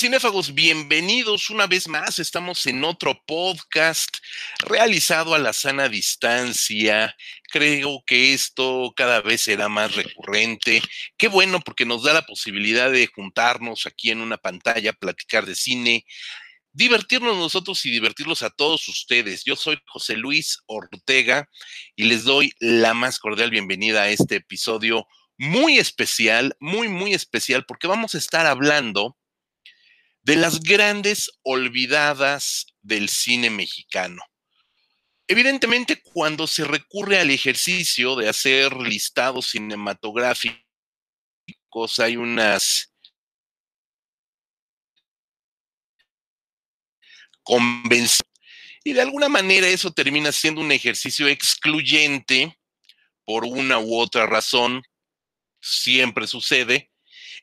cinéfagos? Bienvenidos una vez más. Estamos en otro podcast realizado a la sana distancia. Creo que esto cada vez será más recurrente. Qué bueno porque nos da la posibilidad de juntarnos aquí en una pantalla, platicar de cine, divertirnos nosotros y divertirlos a todos ustedes. Yo soy José Luis Ortega y les doy la más cordial bienvenida a este episodio muy especial, muy, muy especial, porque vamos a estar hablando de las grandes olvidadas del cine mexicano. Evidentemente, cuando se recurre al ejercicio de hacer listados cinematográficos, hay unas convenciones. Y de alguna manera eso termina siendo un ejercicio excluyente por una u otra razón. Siempre sucede.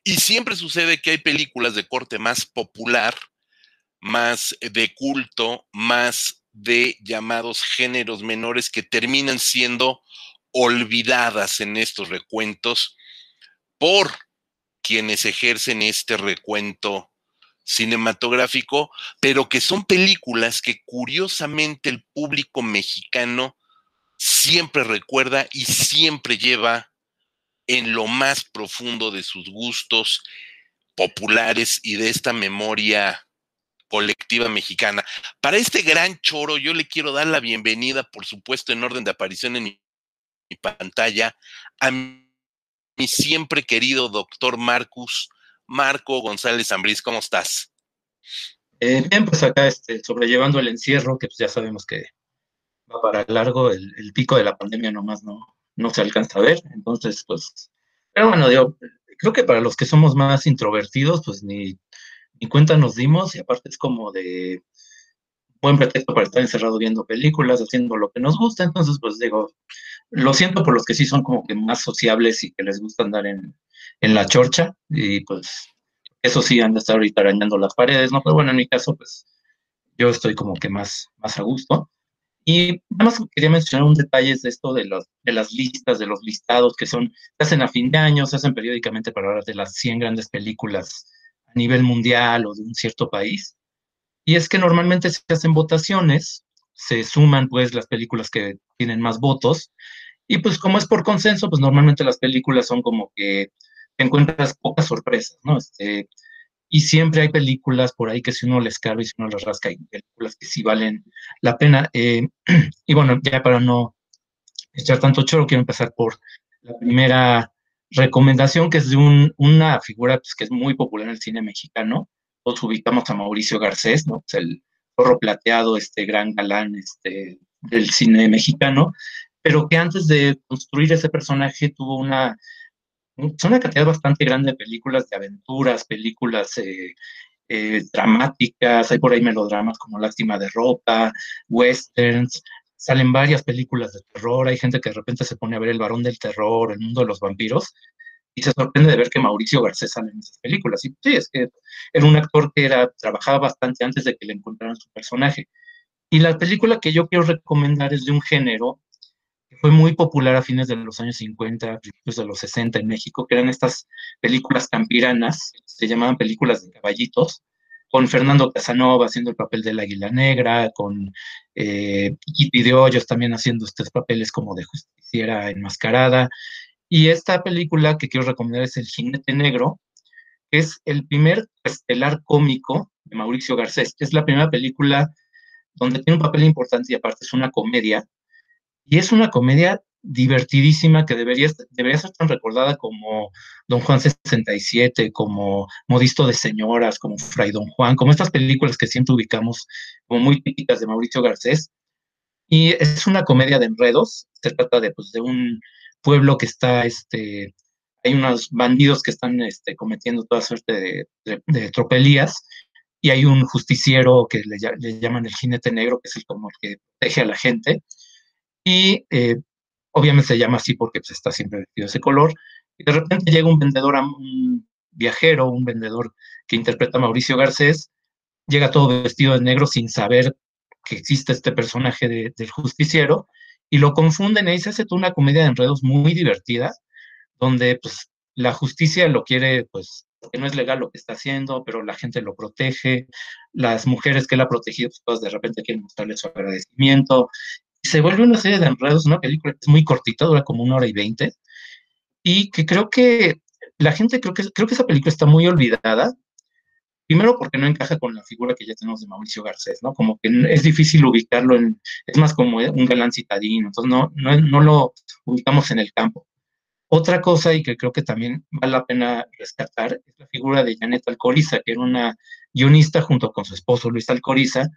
Y siempre sucede que hay películas de corte más popular, más de culto, más de llamados géneros menores que terminan siendo olvidadas en estos recuentos por quienes ejercen este recuento cinematográfico, pero que son películas que curiosamente el público mexicano siempre recuerda y siempre lleva en lo más profundo de sus gustos populares y de esta memoria colectiva mexicana. Para este gran choro, yo le quiero dar la bienvenida, por supuesto, en orden de aparición en mi, pantalla, a mi, siempre querido doctor Marcus, Marco González Ambriz. ¿Cómo estás? Eh, bien, pues acá este, sobrellevando el encierro, que pues ya sabemos que va para largo, el pico de la pandemia nomás no, no se alcanza a ver. Entonces, pues, pero bueno, digo, creo que para los que somos más introvertidos, pues ni, ni cuenta nos dimos y aparte es como de buen pretexto para estar encerrado viendo películas, haciendo lo que nos gusta. Entonces, pues digo, lo siento por los que sí son como que más sociables y que les gusta andar en, en la chorcha y pues eso sí han de estar ahorita arañando las paredes, ¿no? Pero bueno, en mi caso, pues yo estoy como que más, más a gusto. Y nada más quería mencionar un detalle de esto de, de las listas, de los listados que son, se hacen a fin de año, se hacen periódicamente para hablar de las 100 grandes películas a nivel mundial o de un cierto país. Y es que normalmente se hacen votaciones, se suman pues las películas que tienen más votos, y pues como es por consenso, pues normalmente las películas son como que encuentras pocas sorpresas, ¿no? Este, y siempre hay películas por ahí que si uno les cabe y si uno les rasca, hay películas que sí valen la pena. Eh, y bueno, ya para no echar tanto choro, quiero empezar por la primera recomendación, que es de una figura pues, que es muy popular en el cine mexicano. Todos ubicamos a Mauricio Garcés, ¿no? El zorro plateado, este gran galán este, del cine mexicano, pero que antes de construir ese personaje tuvo una es una cantidad bastante grande de películas de aventuras, películas eh, eh, dramáticas, hay por ahí melodramas como Lástima de Ropa, westerns, salen varias películas de terror, hay gente que de repente se pone a ver El Varón del Terror, El Mundo de los Vampiros, y se sorprende de ver que Mauricio Garcés sale en esas películas. Y sí, es que era un actor que era, trabajaba bastante antes de que le encontraran su personaje. Y la película que yo quiero recomendar es de un género fue muy popular a fines de los años 50, principios de los 60 en México, que eran estas películas campiranas, se llamaban películas de caballitos, con Fernando Casanova haciendo el papel del Águila Negra, con eh, de Hoyos también haciendo estos papeles como de justiciera enmascarada. Y esta película que quiero recomendar es El Jinete Negro, que es el primer estelar cómico de Mauricio Garcés. Es la primera película donde tiene un papel importante y aparte es una comedia y es una comedia divertidísima que debería, debería ser tan recordada como Don Juan 67, como Modisto de Señoras, como Fray Don Juan, como estas películas que siempre ubicamos como muy típicas de Mauricio Garcés. Y es una comedia de enredos, se trata de, pues, de un pueblo que está, este, hay unos bandidos que están este, cometiendo toda suerte de, tropelías, y hay un justiciero que le, le, llaman el jinete negro, que es el como el que protege a la gente, y eh, obviamente se llama así porque pues, está siempre vestido de ese color. Y de repente llega un vendedor, un viajero, un vendedor que interpreta a Mauricio Garcés, llega todo vestido de negro sin saber que existe este personaje del justiciero, y lo confunden y se hace una comedia de enredos muy divertida, donde pues la justicia lo quiere pues porque no es legal lo que está haciendo, pero la gente lo protege, las mujeres que él ha protegido, pues de repente quieren mostrarle su agradecimiento, se vuelve una serie de enredos, una película que es muy cortita, dura como una hora y veinte, y que creo que la gente, creo que, creo que esa película está muy olvidada, primero porque no encaja con la figura que ya tenemos de Mauricio Garcés, ¿no? Como que es difícil ubicarlo en, es más como un galán citadino, entonces no, no, no lo ubicamos en el campo. Otra cosa, y que creo que también vale la pena rescatar, es la figura de Janet Alcoriza, que era una guionista junto con su esposo Luis Alcoriza,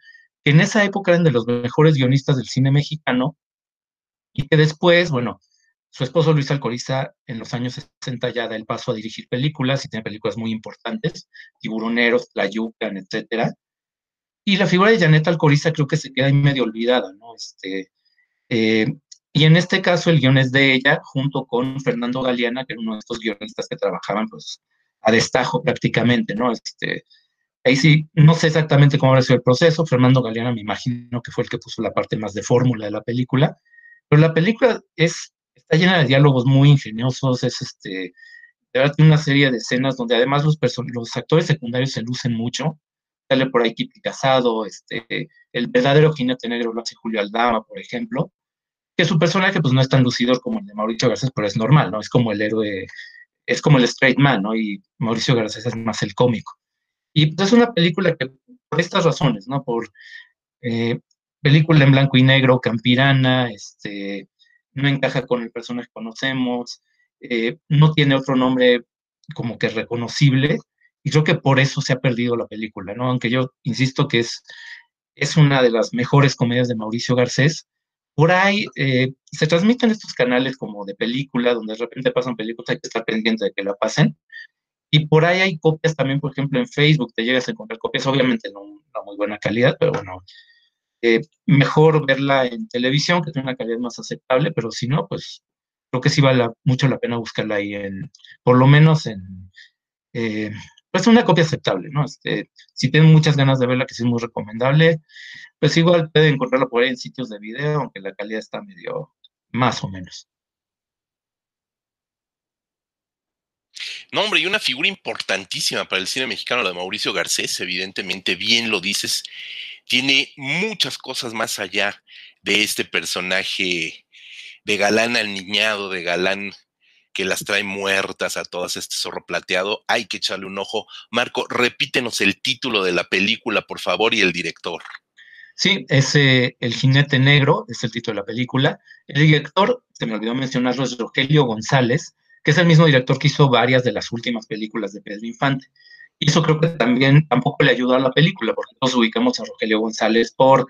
que en esa época eran de los mejores guionistas del cine mexicano, y que después, bueno, su esposo Luis Alcoriza en los años 60 ya da el paso a dirigir películas y tiene películas muy importantes, Tiburoneros, La Yucan, etcétera. Y la figura de Janet Alcoriza creo que se queda ahí medio olvidada, ¿no? Este, eh, y en este caso el guion es de ella, junto con Fernando Galeana, que era uno de estos guionistas que trabajaban pues a destajo prácticamente, ¿no? Este, ahí sí, no sé exactamente cómo habrá sido el proceso, Fernando Galeana me imagino que fue el que puso la parte más de fórmula de la película, pero la película es, está llena de diálogos muy ingeniosos, es este, de verdad tiene una serie de escenas donde además los, actores secundarios se lucen mucho, sale por ahí Kitty Casado, este, el verdadero jinete negro lo hace Julio Aldama, por ejemplo, que su personaje pues no es tan lucidor como el de Mauricio Garcés, pero es normal, ¿no? Es como el héroe, es como el straight man, ¿no? Y Mauricio Garcés es más el cómico. Y pues es una película que, por estas razones, ¿no? Por eh, película en blanco y negro, campirana, este, no encaja con el personaje que conocemos, eh, no tiene otro nombre como que reconocible, y creo que por eso se ha perdido la película, ¿no? Aunque yo insisto que es, es una de las mejores comedias de Mauricio Garcés, por ahí eh, se transmiten estos canales como de película, donde de repente pasan películas, hay que estar pendiente de que la pasen. Y por ahí hay copias también, por ejemplo, en Facebook, te llegas a encontrar copias, obviamente no una muy buena calidad, pero bueno, eh, mejor verla en televisión, que tiene una calidad más aceptable, pero si no, pues creo que sí vale mucho la pena buscarla ahí, en, por lo menos en, eh, pues una copia aceptable, ¿no? Este, si tienen muchas ganas de verla, que sí es muy recomendable, pues igual pueden encontrarla por ahí en sitios de video, aunque la calidad está medio más o menos. No, hombre, y una figura importantísima para el cine mexicano, la de Mauricio Garcés, evidentemente, bien lo dices, tiene muchas cosas más allá de este personaje de galán niñado, de galán que las trae muertas a todas este zorro plateado. Hay que echarle un ojo. Marco, repítenos el título de la película, por favor, y el director. Sí, es eh, El jinete negro, es el título de la película. El director, se me olvidó mencionarlo, es Rogelio González, que es el mismo director que hizo varias de las últimas películas de Pedro Infante. Y eso creo que también tampoco le ayudó a la película, porque nos ubicamos a Rogelio González por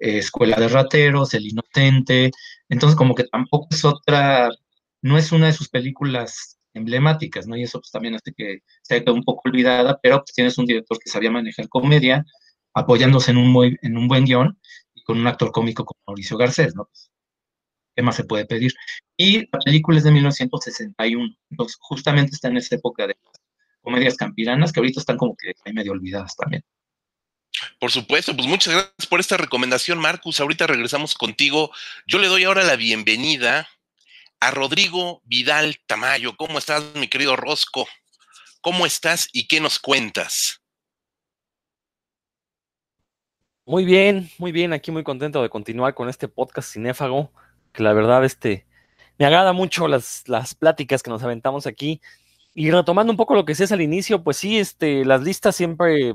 eh, Escuela de Rateros, El Inocente, entonces como que tampoco es otra no es una de sus películas emblemáticas, ¿no? Y eso pues también hace que se haya un poco olvidada, pero pues tienes un director que sabía manejar comedia, apoyándose en un, muy, en un buen guion y con un actor cómico como Mauricio Garcés, ¿no? ¿Qué más se puede pedir? Y la película es de 1961, entonces justamente está en esa época de comedias campiranas que ahorita están como que hay medio olvidadas también. Por supuesto, pues muchas gracias por esta recomendación, Marcus. Ahorita regresamos contigo. Yo le doy ahora la bienvenida a Rodrigo Vidal Tamayo. ¿Cómo estás, mi querido Rosco? ¿Cómo estás y qué nos cuentas? Muy bien, muy bien. Aquí muy contento de continuar con este podcast cinéfago, que la verdad este, me agrada mucho las, las pláticas que nos aventamos aquí. Y retomando un poco lo que es al inicio, pues sí, este, las listas siempre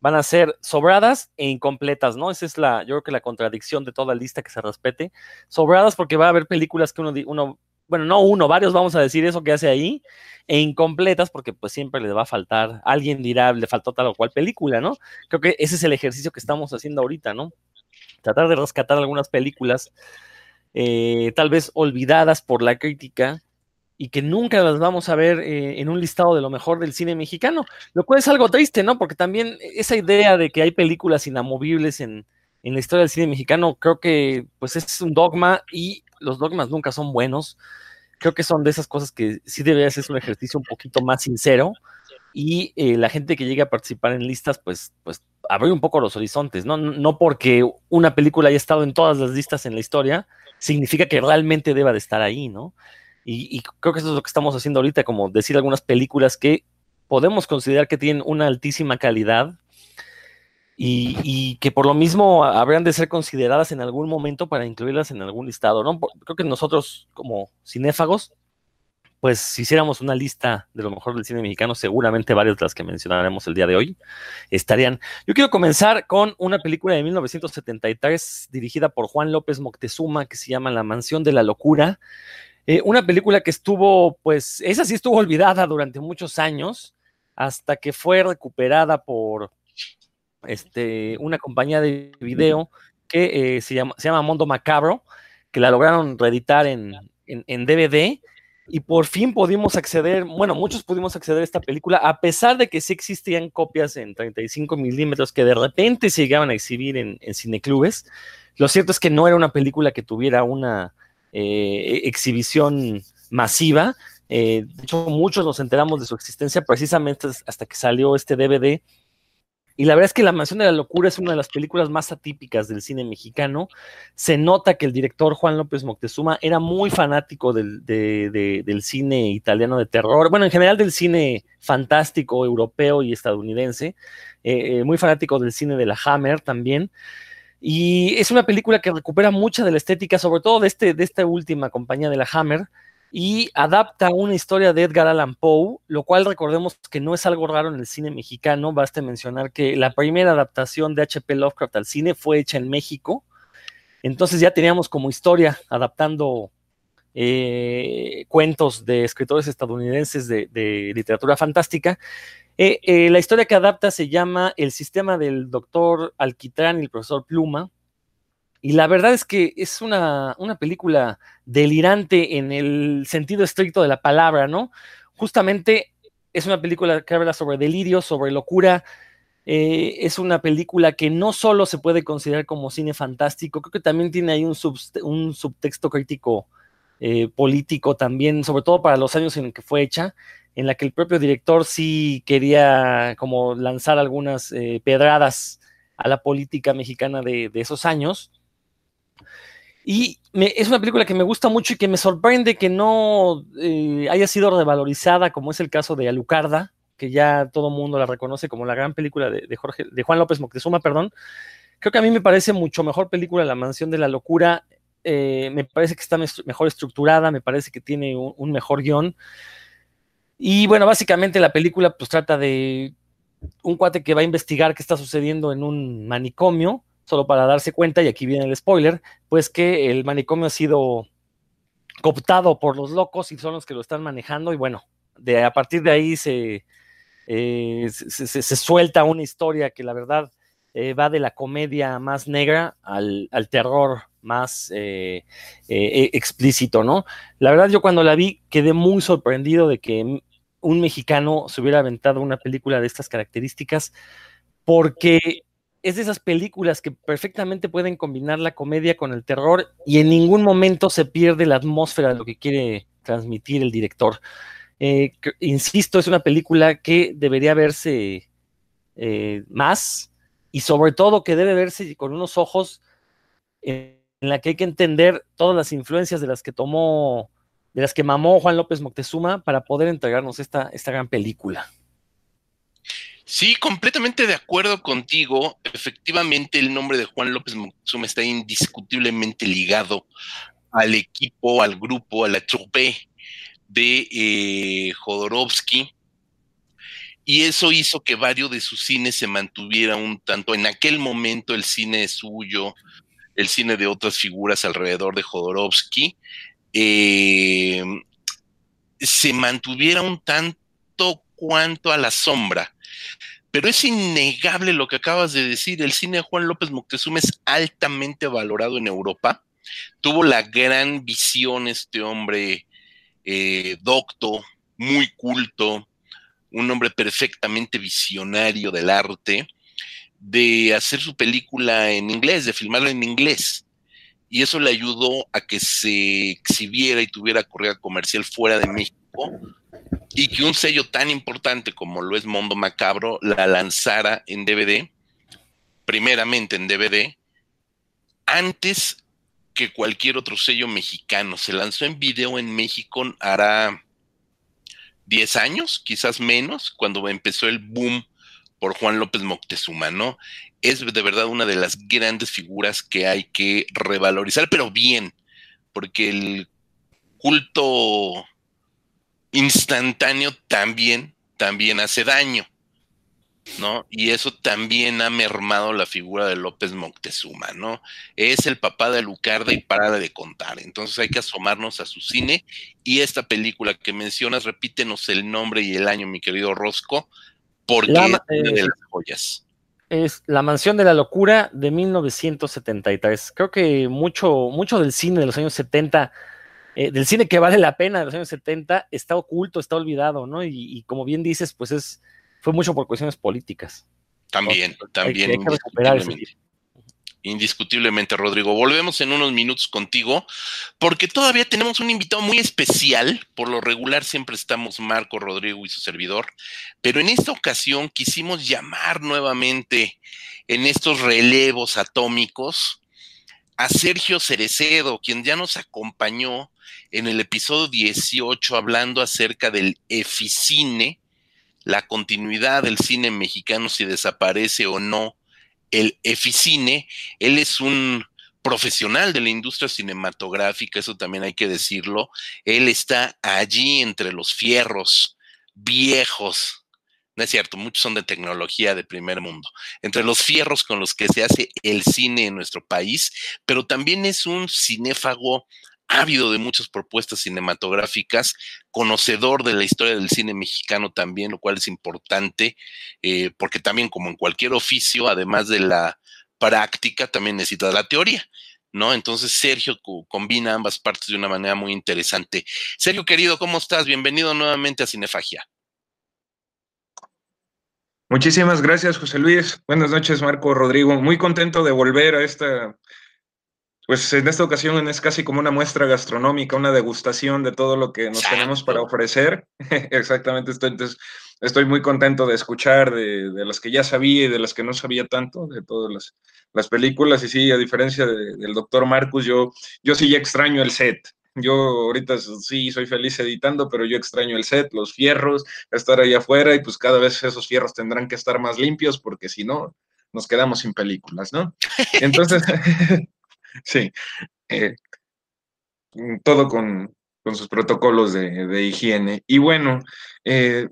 van a ser sobradas e incompletas, ¿no? Esa es la, yo creo que la contradicción de toda lista que se respete. Sobradas porque va a haber películas que uno, uno bueno, no uno, varios vamos a decir eso que hace ahí, e incompletas porque pues siempre le va a faltar, alguien dirá, le faltó tal o cual película, ¿no? Creo que ese es el ejercicio que estamos haciendo ahorita, ¿no? Tratar de rescatar algunas películas eh, tal vez olvidadas por la crítica, y que nunca las vamos a ver eh, en un listado de lo mejor del cine mexicano, lo cual es algo triste, ¿no? Porque también esa idea de que hay películas inamovibles en, en la historia del cine mexicano, creo que pues es un dogma y los dogmas nunca son buenos. Creo que son de esas cosas que sí debería ser un ejercicio un poquito más sincero y eh, la gente que llegue a participar en listas, pues, pues abrir un poco los horizontes, ¿no? No porque una película haya estado en todas las listas en la historia, significa que realmente deba de estar ahí, ¿no? Y, creo que eso es lo que estamos haciendo ahorita, como decir algunas películas que podemos considerar que tienen una altísima calidad y, que por lo mismo habrían de ser consideradas en algún momento para incluirlas en algún listado, ¿no? Creo que nosotros como cinéfagos, pues si hiciéramos una lista de lo mejor del cine mexicano, seguramente varias de las que mencionaremos el día de hoy estarían. Yo quiero comenzar con una película de 1973 dirigida por Juan López Moctezuma que se llama La Mansión de la Locura. Eh, una película que estuvo, pues, esa sí estuvo olvidada durante muchos años, hasta que fue recuperada por este, una compañía de video que eh, se, llama, se llama Mondo Macabro, que la lograron reeditar en, en, DVD y por fin pudimos acceder, bueno, muchos pudimos acceder a esta película, a pesar de que sí existían copias en 35 milímetros que de repente se llegaban a exhibir en, cineclubes. Lo cierto es que no era una película que tuviera una eh, exhibición masiva. Eh, de hecho, muchos nos enteramos de su existencia precisamente hasta que salió este DVD y la verdad es que La Mansión de la Locura es una de las películas más atípicas del cine mexicano. Se nota que el director Juan López Moctezuma era muy fanático del, cine italiano de terror, bueno, en general del cine fantástico europeo y estadounidense, eh, eh, muy fanático del cine de la Hammer también. Y es una película que recupera mucha de la estética, sobre todo de, este, de esta última compañía de la Hammer, y adapta una historia de Edgar Allan Poe, lo cual recordemos que no es algo raro en el cine mexicano, basta mencionar que la primera adaptación de H.P. Lovecraft al cine fue hecha en México, entonces ya teníamos como historia adaptando eh, cuentos de escritores estadounidenses de, literatura fantástica. Eh, eh, la historia que adapta se llama El sistema del doctor Alquitrán y el profesor Pluma, y la verdad es que es una, película delirante en el sentido estricto de la palabra, ¿no? Justamente es una película que habla sobre delirio, sobre locura. Eh, es una película que no solo se puede considerar como cine fantástico, creo que también tiene ahí un, un subtexto crítico eh, político también, sobre todo para los años en que fue hecha, en la que el propio director sí quería como lanzar algunas eh, pedradas a la política mexicana de, de esos años. Y es una película que me gusta mucho y que me sorprende que no eh, haya sido revalorizada, como es el caso de Alucarda, que ya todo el mundo la reconoce como la gran película de, Jorge, de Juan López Moctezuma, perdón. Creo que a mí me parece mucho mejor película La Mansión de la Locura. Eh, me parece que está mejor estructurada, me parece que tiene un, mejor guion. Y bueno, básicamente la película pues trata de un cuate que va a investigar qué está sucediendo en un manicomio solo para darse cuenta, y aquí viene el spoiler, pues que el manicomio ha sido cooptado por los locos y son los que lo están manejando y bueno, de, a partir de ahí se, eh, se, suelta una historia que la verdad eh, va de la comedia más negra al, terror más eh, explícito, ¿no? La verdad yo cuando la vi quedé muy sorprendido de que un mexicano se hubiera aventado una película de estas características porque es de esas películas que perfectamente pueden combinar la comedia con el terror y en ningún momento se pierde la atmósfera de lo que quiere transmitir el director. Eh, insisto, es una película que debería verse eh, más y sobre todo que debe verse con unos ojos en, la que hay que entender todas las influencias de las que tomó, de las que mamó Juan López Moctezuma para poder entregarnos esta, esta gran película. Sí, completamente de acuerdo contigo. Efectivamente, el nombre de Juan López Moctezuma está indiscutiblemente ligado al equipo, al grupo, a la troupe de eh, Jodorowsky. Y eso hizo que varios de sus cines se mantuviera un tanto, en aquel momento el cine suyo, el cine de otras figuras alrededor de Jodorowsky, eh, se mantuviera un tanto cuanto a la sombra pero es innegable lo que acabas de decir. El cine de Juan López Moctezuma es altamente valorado en Europa. Tuvo la gran visión este hombre eh, docto, muy culto, un hombre perfectamente visionario del arte, de hacer su película en inglés, de filmarla en inglés. Y eso le ayudó a que se exhibiera y tuviera corrida comercial fuera de México y que un sello tan importante como lo es Mondo Macabro la lanzara en DVD, primeramente en DVD, antes que cualquier otro sello mexicano. Se lanzó en video en México hará 10 años, quizás menos, cuando empezó el boom por Juan López Moctezuma, ¿no? Es de verdad una de las grandes figuras que hay que revalorizar, pero bien, porque el culto instantáneo también, también hace daño. ¿no? Y eso también ha mermado la figura de López Moctezuma, ¿no? Es el papá de Lucarda y para de contar. Entonces hay que asomarnos a su cine. Y esta película que mencionas, repítenos el nombre y el año, mi querido Rosco, porque es una de eh, las joyas. Es La Mansión de la Locura de 1973. Creo que mucho, mucho del cine de los años 70 eh, del cine que vale la pena de los años 70 está oculto, está olvidado, ¿no? Y, como bien dices, pues es fue mucho por cuestiones políticas. También, también. indiscutiblemente, Rodrigo. Volvemos en unos minutos contigo, porque todavía tenemos un invitado muy especial. Por lo regular siempre estamos Marco, Rodrigo y su servidor, pero en esta ocasión quisimos llamar nuevamente en estos relevos atómicos a Sergio Cerecedo, quien ya nos acompañó en el episodio 18 hablando acerca del Eficine, la continuidad del cine mexicano, si desaparece o no el Eficine. Él es un profesional de la industria cinematográfica, eso también hay que decirlo. Él está allí entre los fierros viejos. No es cierto, muchos son de tecnología de primer mundo. Entre los fierros con los que se hace el cine en nuestro país, pero también es un cinéfago ávido de muchas propuestas cinematográficas, conocedor de la historia del cine mexicano también, lo cual es importante, eh, porque también como en cualquier oficio, además de la práctica, también necesita la teoría. ¿No? Entonces Sergio combina ambas partes de una manera muy interesante. Sergio, querido, ¿cómo estás? Bienvenido nuevamente a Cinefagia. Muchísimas gracias, José Luis. Buenas noches, Marco Rodrigo. Muy contento de volver a esta pues en esta ocasión es casi como una muestra gastronómica, una degustación de todo lo que nos tenemos para ofrecer. Exactamente, estoy, entonces, estoy muy contento de escuchar de, las que ya sabía y de las que no sabía tanto, de todas las, las películas. Y sí, a diferencia del doctor Marcus, yo, yo sí ya extraño el set. Yo ahorita sí soy feliz editando, pero yo extraño el set, los fierros, estar ahí afuera y pues cada vez esos fierros tendrán que estar más limpios porque si no, nos quedamos sin películas, ¿no? Entonces, sí. Eh, todo con, sus protocolos de, higiene. Y bueno, eh,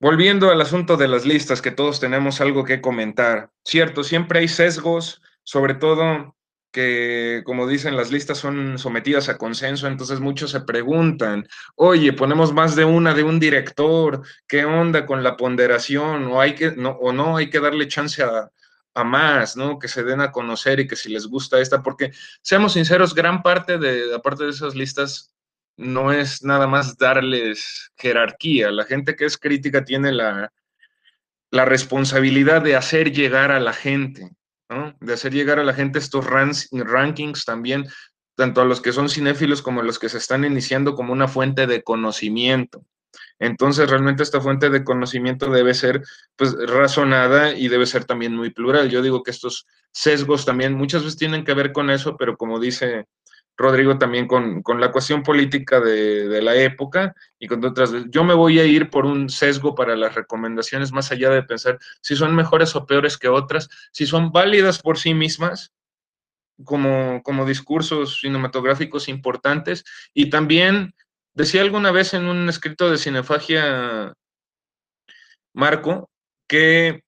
volviendo al asunto de las listas, que todos tenemos algo que comentar. Cierto, siempre hay sesgos, sobre todo que, como dicen, las listas son sometidas a consenso, entonces muchos se preguntan, oye, ponemos más de una de un director, ¿qué onda con la ponderación? O, hay que, no, o no, hay que darle chance a, a más, ¿no? Que se den a conocer y que si les gusta esta, porque seamos sinceros, gran parte de, aparte de esas listas, no es nada más darles jerarquía. La gente que es crítica tiene la, la responsabilidad de hacer llegar a la gente, ¿no? De hacer llegar a la gente estos rankings también, tanto a los que son cinéfilos como a los que se están iniciando como una fuente de conocimiento. Entonces, realmente esta fuente de conocimiento debe ser pues razonada y debe ser también muy plural. Yo digo que estos sesgos también muchas veces tienen que ver con eso, pero como dice Rodrigo, también con, la cuestión política de, la época y con otras. Yo me voy a ir por un sesgo para las recomendaciones, más allá de pensar si son mejores o peores que otras, si son válidas por sí mismas como, como discursos cinematográficos importantes y también Decía alguna vez en un escrito de Cinefagia Marco que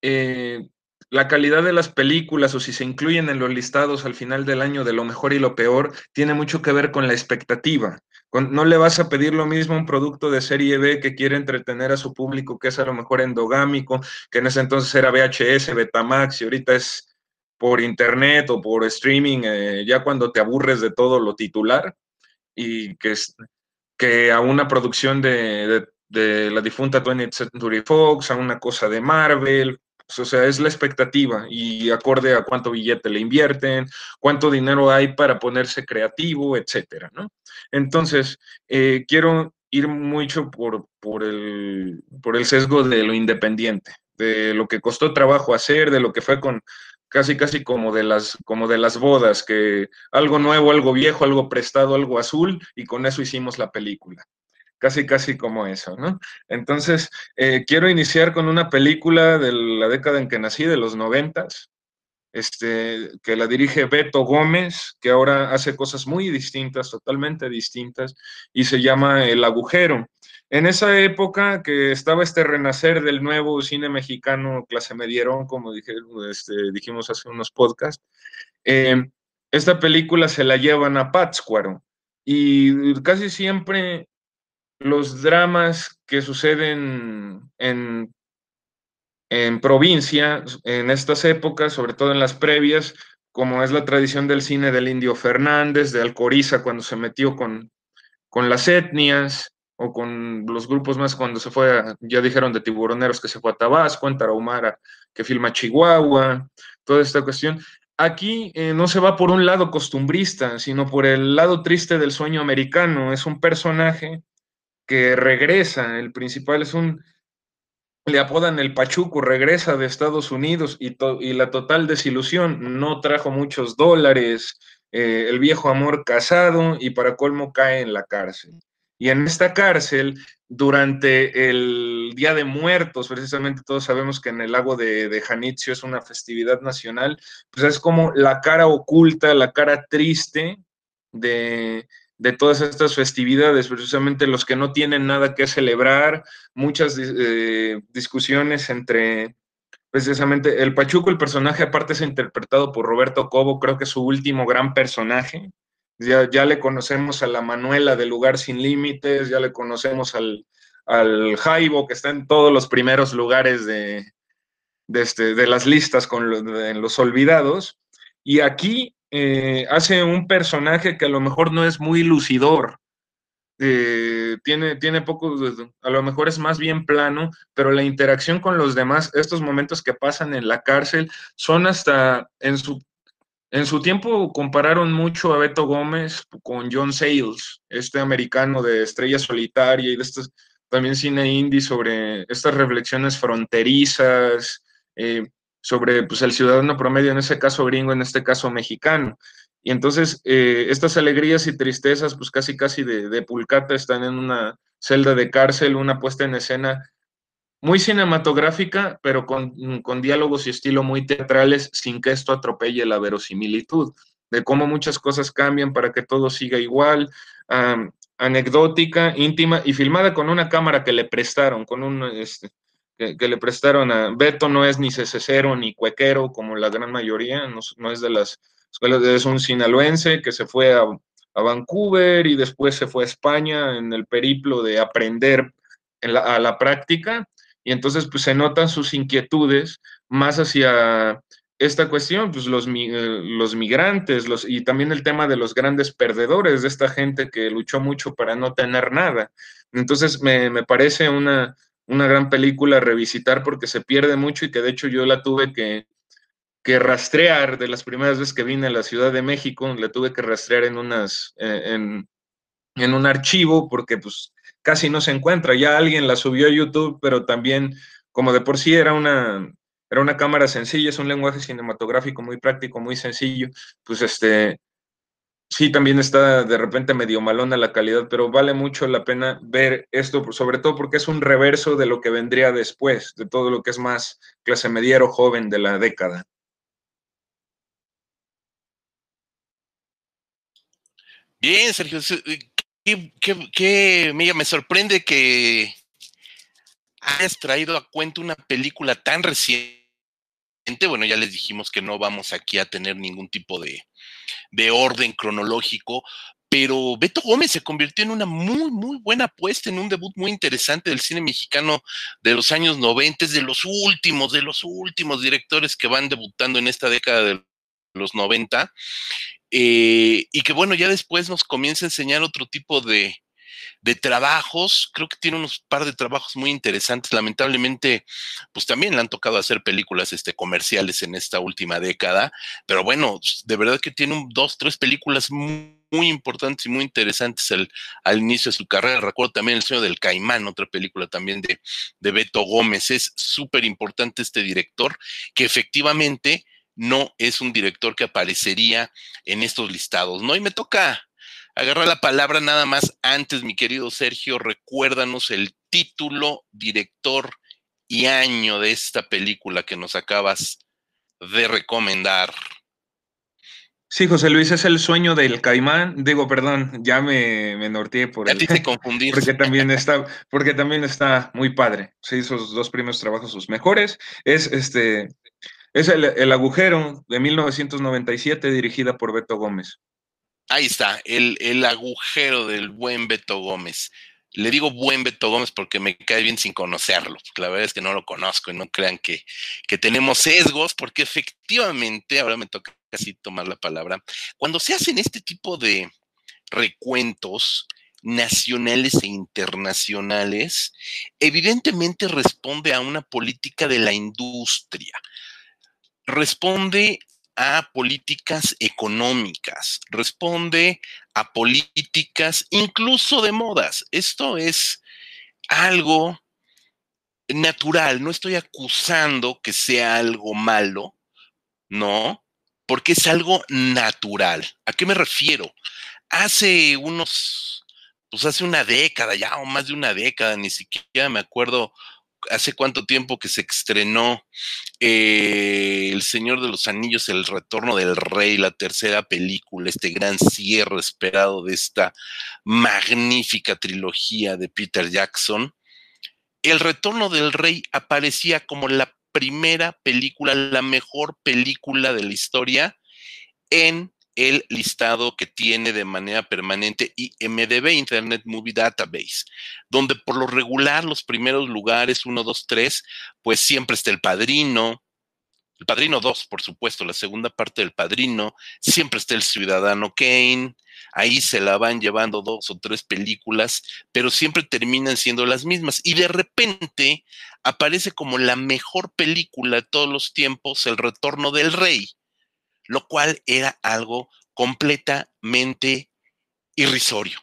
eh, la calidad de las películas o si se incluyen en los listados al final del año de lo mejor y lo peor tiene mucho que ver con la expectativa. no le vas a pedir lo mismo a un producto de serie B que quiere entretener a su público, que es a lo mejor endogámico, que en ese entonces era VHS, Betamax y ahorita es por internet o por streaming, eh, ya cuando te aburres de todo lo titular y que, es, que a una producción de, la difunta 20th Century Fox, a una cosa de Marvel, pues, o sea, es la expectativa y acorde a cuánto billete le invierten, cuánto dinero hay para ponerse creativo, etcétera, ¿no? Entonces, eh, quiero ir mucho por, por, el, por el sesgo de lo independiente, de lo que costó trabajo hacer, de lo que fue con, casi casi como de las como de las bodas, que algo nuevo, algo viejo, algo prestado, algo azul y con eso hicimos la película. casi, casi como eso, ¿no? Entonces, eh, quiero iniciar con una película de la década en que nací, de los noventas, este, que la dirige Beto Gómez, que ahora hace cosas muy distintas, totalmente distintas, y se llama El Agujero. En esa época que estaba este renacer del nuevo cine mexicano clase medieron, como este, dijimos hace unos podcasts, eh, esta película se la llevan a Pátzcuaro y casi siempre los dramas que suceden en, en provincia, en estas épocas, sobre todo en las previas, como es la tradición del cine del Indio Fernández, de Alcoriza cuando se metió con, con las etnias, o con los grupos más cuando se fue, ya dijeron de tiburoneros que se fue a Tabasco, en Tarahumara que filma Chihuahua, toda esta cuestión. Aquí eh, no se va por un lado costumbrista, sino por el lado triste del sueño americano. Es un personaje que regresa, el principal es un, le apodan el Pachuco, regresa de Estados Unidos y, y la total desilusión, no trajo muchos dólares, eh, el viejo amor casado y para colmo cae en la cárcel. Y en esta cárcel, durante el Día de Muertos, precisamente todos sabemos que en el lago de, de es una festividad nacional, pues es como la cara oculta, la cara triste de, de todas estas festividades, precisamente los que no tienen nada que celebrar, muchas eh, discusiones entre precisamente el Pachuco, el personaje aparte es interpretado por Roberto Cobo, creo que es su último gran personaje, ya, le conocemos a la Manuela del Lugar Sin Límites, ya le conocemos al, al Jaibo, que está en todos los primeros lugares de, de, este, de las listas con en los olvidados. Y aquí eh, hace un personaje que a lo mejor no es muy lucidor. Eh, tiene, tiene poco, a lo mejor es más bien plano, pero la interacción con los demás, estos momentos que pasan en la cárcel, son hasta en su en su tiempo compararon mucho a Beto Gómez con John Sayles, este americano de Estrella Solitaria y de estos, también cine indie sobre estas reflexiones fronterizas, eh, sobre pues, el ciudadano promedio, en ese caso gringo, en este caso mexicano. Y entonces eh, estas alegrías y tristezas, pues casi casi de, de pulcata, están en una celda de cárcel, una puesta en escena muy cinematográfica, pero con, diálogos y estilo muy teatrales, sin que esto atropelle la verosimilitud, de cómo muchas cosas cambian para que todo siga igual, anecdótica, íntima y filmada con una cámara que le prestaron, con un, este, que, le prestaron a Beto, no es ni cecero ni cuequero como la gran mayoría, no, es de las escuelas, es un sinaloense que se fue a, a Vancouver y después se fue a España en el periplo de aprender a la práctica y entonces pues se notan sus inquietudes más hacia esta cuestión, pues los, eh, los migrantes y también el tema de los grandes perdedores, de esta gente que luchó mucho para no tener nada. Entonces me, me parece una, una gran película a revisitar porque se pierde mucho y que de hecho yo la tuve que, que rastrear de las primeras veces que vine a la Ciudad de México, la tuve que rastrear en unas, eh, en, en un archivo porque pues casi no se encuentra. Ya alguien la subió a YouTube, pero también, como de por sí era una, era una cámara sencilla, es un lenguaje cinematográfico muy práctico, muy sencillo, pues este, sí también está de repente medio malona la calidad, pero vale mucho la pena ver esto, sobre todo porque es un reverso de lo que vendría después, de todo lo que es más clase mediero joven de la década. Bien, Sergio, qué, me sorprende que hayas traído a cuenta una película tan reciente. Bueno, ya les dijimos que no vamos aquí a tener ningún tipo de, de orden cronológico, pero Beto Gómez se convirtió en una muy, muy buena apuesta, en un debut muy interesante del cine mexicano de los años 90, de los últimos, de los últimos directores que van debutando en esta década de los 90. Eh, y que bueno, ya después nos comienza a enseñar otro tipo de, de trabajos. Creo que tiene unos par de trabajos muy interesantes. Lamentablemente, pues también le han tocado hacer películas este, comerciales en esta última década. Pero bueno, de verdad que tiene un, dos, tres películas muy, importantes y muy interesantes al inicio de su carrera. Recuerdo también El sueño del caimán, otra película también de, de Beto Gómez. Es súper importante este director que efectivamente no es un director que aparecería en estos listados, ¿no? Y me toca agarrar la palabra nada más antes, mi querido Sergio, recuérdanos el título, director y año de esta película que nos acabas de recomendar. Sí, José Luis, es el sueño del caimán. Digo, perdón, ya me, me norteé por el, te confundí. Porque también está, porque también está muy padre. Sí, esos dos primeros trabajos, sus mejores. Es este, es el, el agujero de 1997, dirigida por Beto Gómez. Ahí está, el, el agujero del buen Beto Gómez. Le digo buen Beto Gómez porque me cae bien sin conocerlo, la verdad es que no lo conozco y no crean que, que tenemos sesgos, porque efectivamente, ahora me toca casi tomar la palabra, cuando se hacen este tipo de recuentos nacionales e internacionales, evidentemente responde a una política de la industria, responde a políticas económicas, responde a políticas incluso de modas. Esto es algo natural, no estoy acusando que sea algo malo, no, porque es algo natural. ¿A qué me refiero? Hace unos, pues hace una década ya, o más de una década, ni siquiera me acuerdo hace cuánto tiempo que se estrenó eh, El Señor de los Anillos, El Retorno del Rey, la tercera película, este gran cierre esperado de esta magnífica trilogía de Peter Jackson. El Retorno del Rey aparecía como la primera película, la mejor película de la historia en el listado que tiene de manera permanente IMDB, Internet Movie Database, donde por lo regular los primeros lugares, 1, 2, 3, pues siempre está el padrino, el padrino 2, por supuesto, la segunda parte del padrino, siempre está el ciudadano Kane, ahí se la van llevando dos o tres películas, pero siempre terminan siendo las mismas. Y de repente aparece como la mejor película de todos los tiempos, El Retorno del Rey lo cual era algo completamente irrisorio.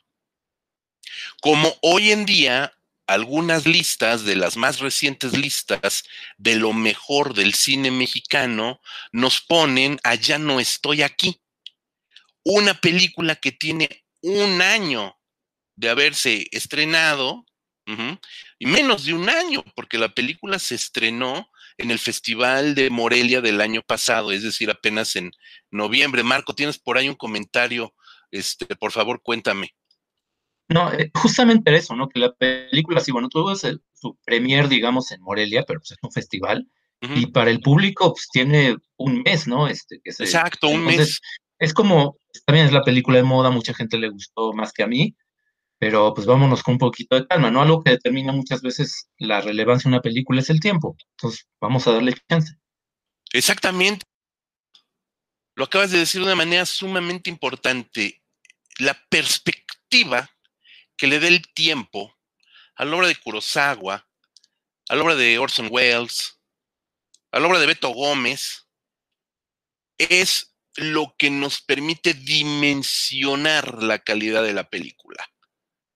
Como hoy en día algunas listas de las más recientes listas de lo mejor del cine mexicano nos ponen allá no estoy aquí. Una película que tiene un año de haberse estrenado, y menos de un año, porque la película se estrenó en el Festival de Morelia del año pasado, es decir, apenas en noviembre. Marco, ¿tienes por ahí un comentario? Este, por favor, cuéntame. No, eh, justamente eso, ¿no? Que la película, sí, bueno, tuvo su premier, digamos, en Morelia, pero pues es un festival, y para el público, pues tiene un mes, ¿no? Este, que Exacto, un mes. Es como, también es la película de moda, mucha gente le gustó más que a mí, pero pues vámonos con un poquito de calma, ¿no? Algo que determina muchas veces la relevancia de una película es el tiempo. Entonces, vamos a darle chance. Exactamente. Lo acabas de decir de una manera sumamente importante. La perspectiva que le dé el tiempo a la obra de Kurosawa, a la obra de Orson Welles, a la obra de Beto Gómez, es lo que nos permite dimensionar la calidad de la película.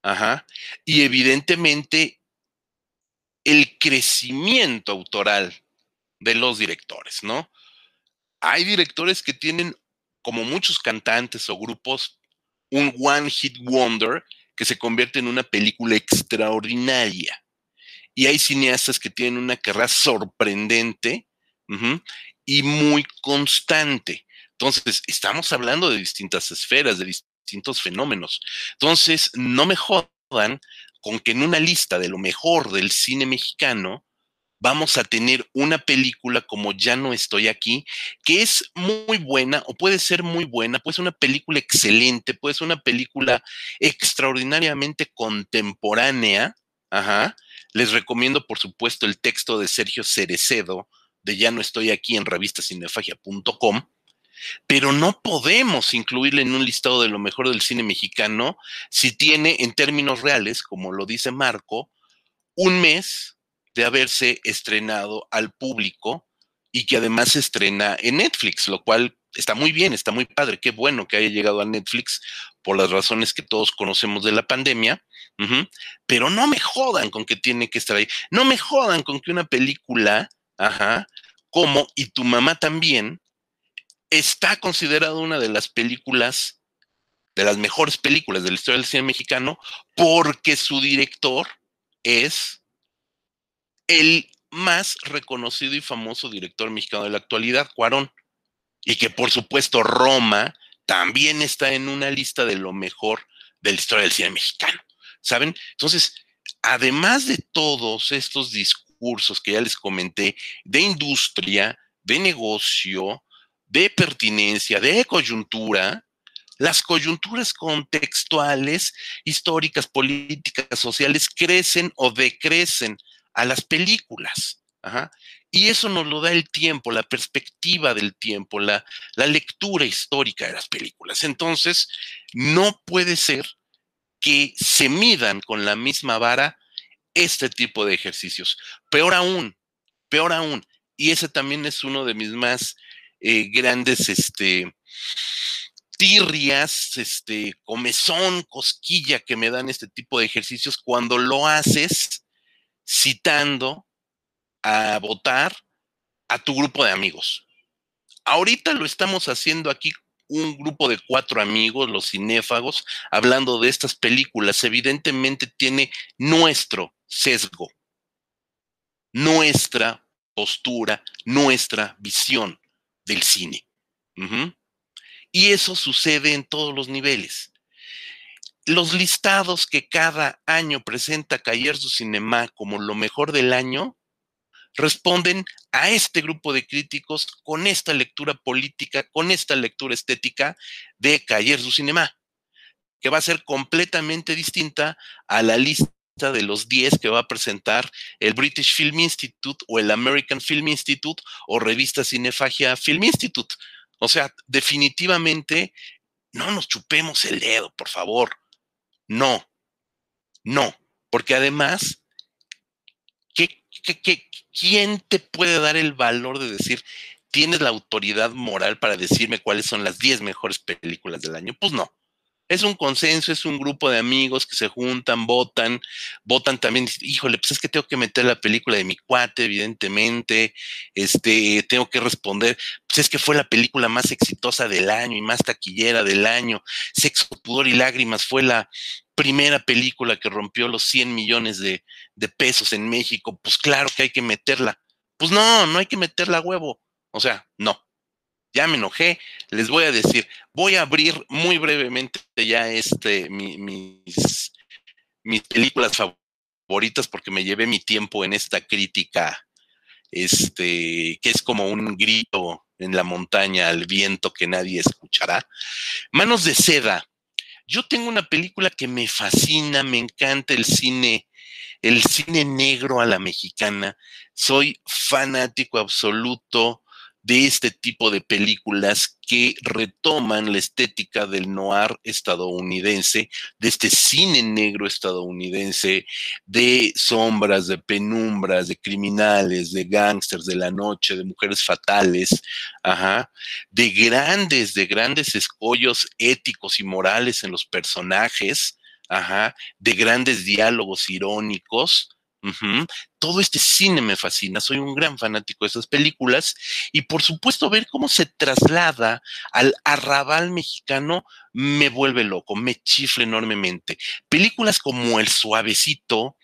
Ajá. Y evidentemente el crecimiento autoral de los directores, ¿no? Hay directores que tienen, como muchos cantantes o grupos, un one hit wonder que se convierte en una película extraordinaria. Y hay cineastas que tienen una carrera sorprendente y muy constante. Entonces, estamos hablando de distintas esferas, de distintos fenómenos. Entonces, no me jodan con que en una lista de lo mejor del cine mexicano vamos a tener una película como Ya no estoy aquí, que es muy buena o puede ser muy buena, puede ser una película excelente, puede ser una película extraordinariamente contemporánea. Ajá. Les recomiendo, por supuesto, el texto de Sergio Cerecedo de Ya no estoy aquí en revistacinefagia.com pero no podemos incluirle en un listado de lo mejor del cine mexicano si tiene en términos reales, como lo dice Marco, un mes de haberse estrenado al público y que además se estrena en Netflix, lo cual está muy bien, está muy padre, qué bueno que haya llegado a Netflix por las razones que todos conocemos de la pandemia, pero no me jodan con que tiene que estar ahí, no me jodan con que una película, ajá, como y tu mamá también, está considerada una de las películas de las mejores películas de la historia del cine mexicano, porque su director es el más reconocido y famoso director mexicano de la actualidad, Cuarón. Y que por supuesto Roma también está en una lista de lo mejor de la historia del cine mexicano. ¿Saben? Entonces, además de todos estos discursos que ya les comenté, de industria, de negocio, de pertinencia, de coyuntura, las coyunturas contextuales, históricas, políticas, sociales, crecen o decrecen a las películas. Y eso nos lo da el tiempo, la perspectiva del tiempo, la, la lectura histórica de las películas. Entonces, no puede ser que se midan con la misma vara este tipo de ejercicios. Peor aún, peor aún, y ese también es uno de mis más eh, grandes este, tirrias, este, comezón, cosquilla que me dan este tipo de ejercicios cuando lo haces citando a votar a tu grupo de amigos. Ahorita lo estamos haciendo aquí un grupo de cuatro amigos, los cinéfagos, hablando de estas películas. Evidentemente tiene nuestro sesgo, nuestra postura, nuestra visión del cine. Y eso sucede en todos los niveles. Los listados que cada año presenta Cayer su Cinema como lo mejor del año responden a este grupo de críticos con esta lectura política, con esta lectura estética de Cayer su Cinema, que va a ser completamente distinta a la lista de los 10 que va a presentar el British Film Institute o el American Film Institute o revista Cinefagia Film Institute. O sea, definitivamente no nos chupemos el dedo, por favor. No, no, porque además, ¿qué, quién te puede dar el valor de decir, tienes la autoridad moral para decirme cuáles son las 10 mejores películas del año? Pues no. Es un consenso, es un grupo de amigos que se juntan, votan, votan también, híjole, pues es que tengo que meter la película de mi cuate, evidentemente, este, tengo que responder, pues es que fue la película más exitosa del año y más taquillera del año, Sexo, Pudor y Lágrimas fue la primera película que rompió los 100 millones de, de pesos en México, pues claro que hay que meterla. Pues no, no hay que meterla a huevo, o sea, no ya me enojé, les voy a decir, voy a abrir muy brevemente ya este, mis, mis películas favoritas porque me llevé mi tiempo en esta crítica, este, que es como un grito en la montaña al viento que nadie escuchará. Manos de seda. Yo tengo una película que me fascina, me encanta el cine, el cine negro a la mexicana. Soy fanático absoluto de este tipo de películas que retoman la estética del noir estadounidense, de este cine negro estadounidense, de sombras, de penumbras, de criminales, de gángsters de la noche, de mujeres fatales, de grandes, de grandes escollos éticos y morales en los personajes, de grandes diálogos irónicos, todo este cine me fascina, soy un gran fanático de esas películas y por supuesto ver cómo se traslada al arrabal mexicano me vuelve loco, me chifla enormemente. Películas como El Suavecito,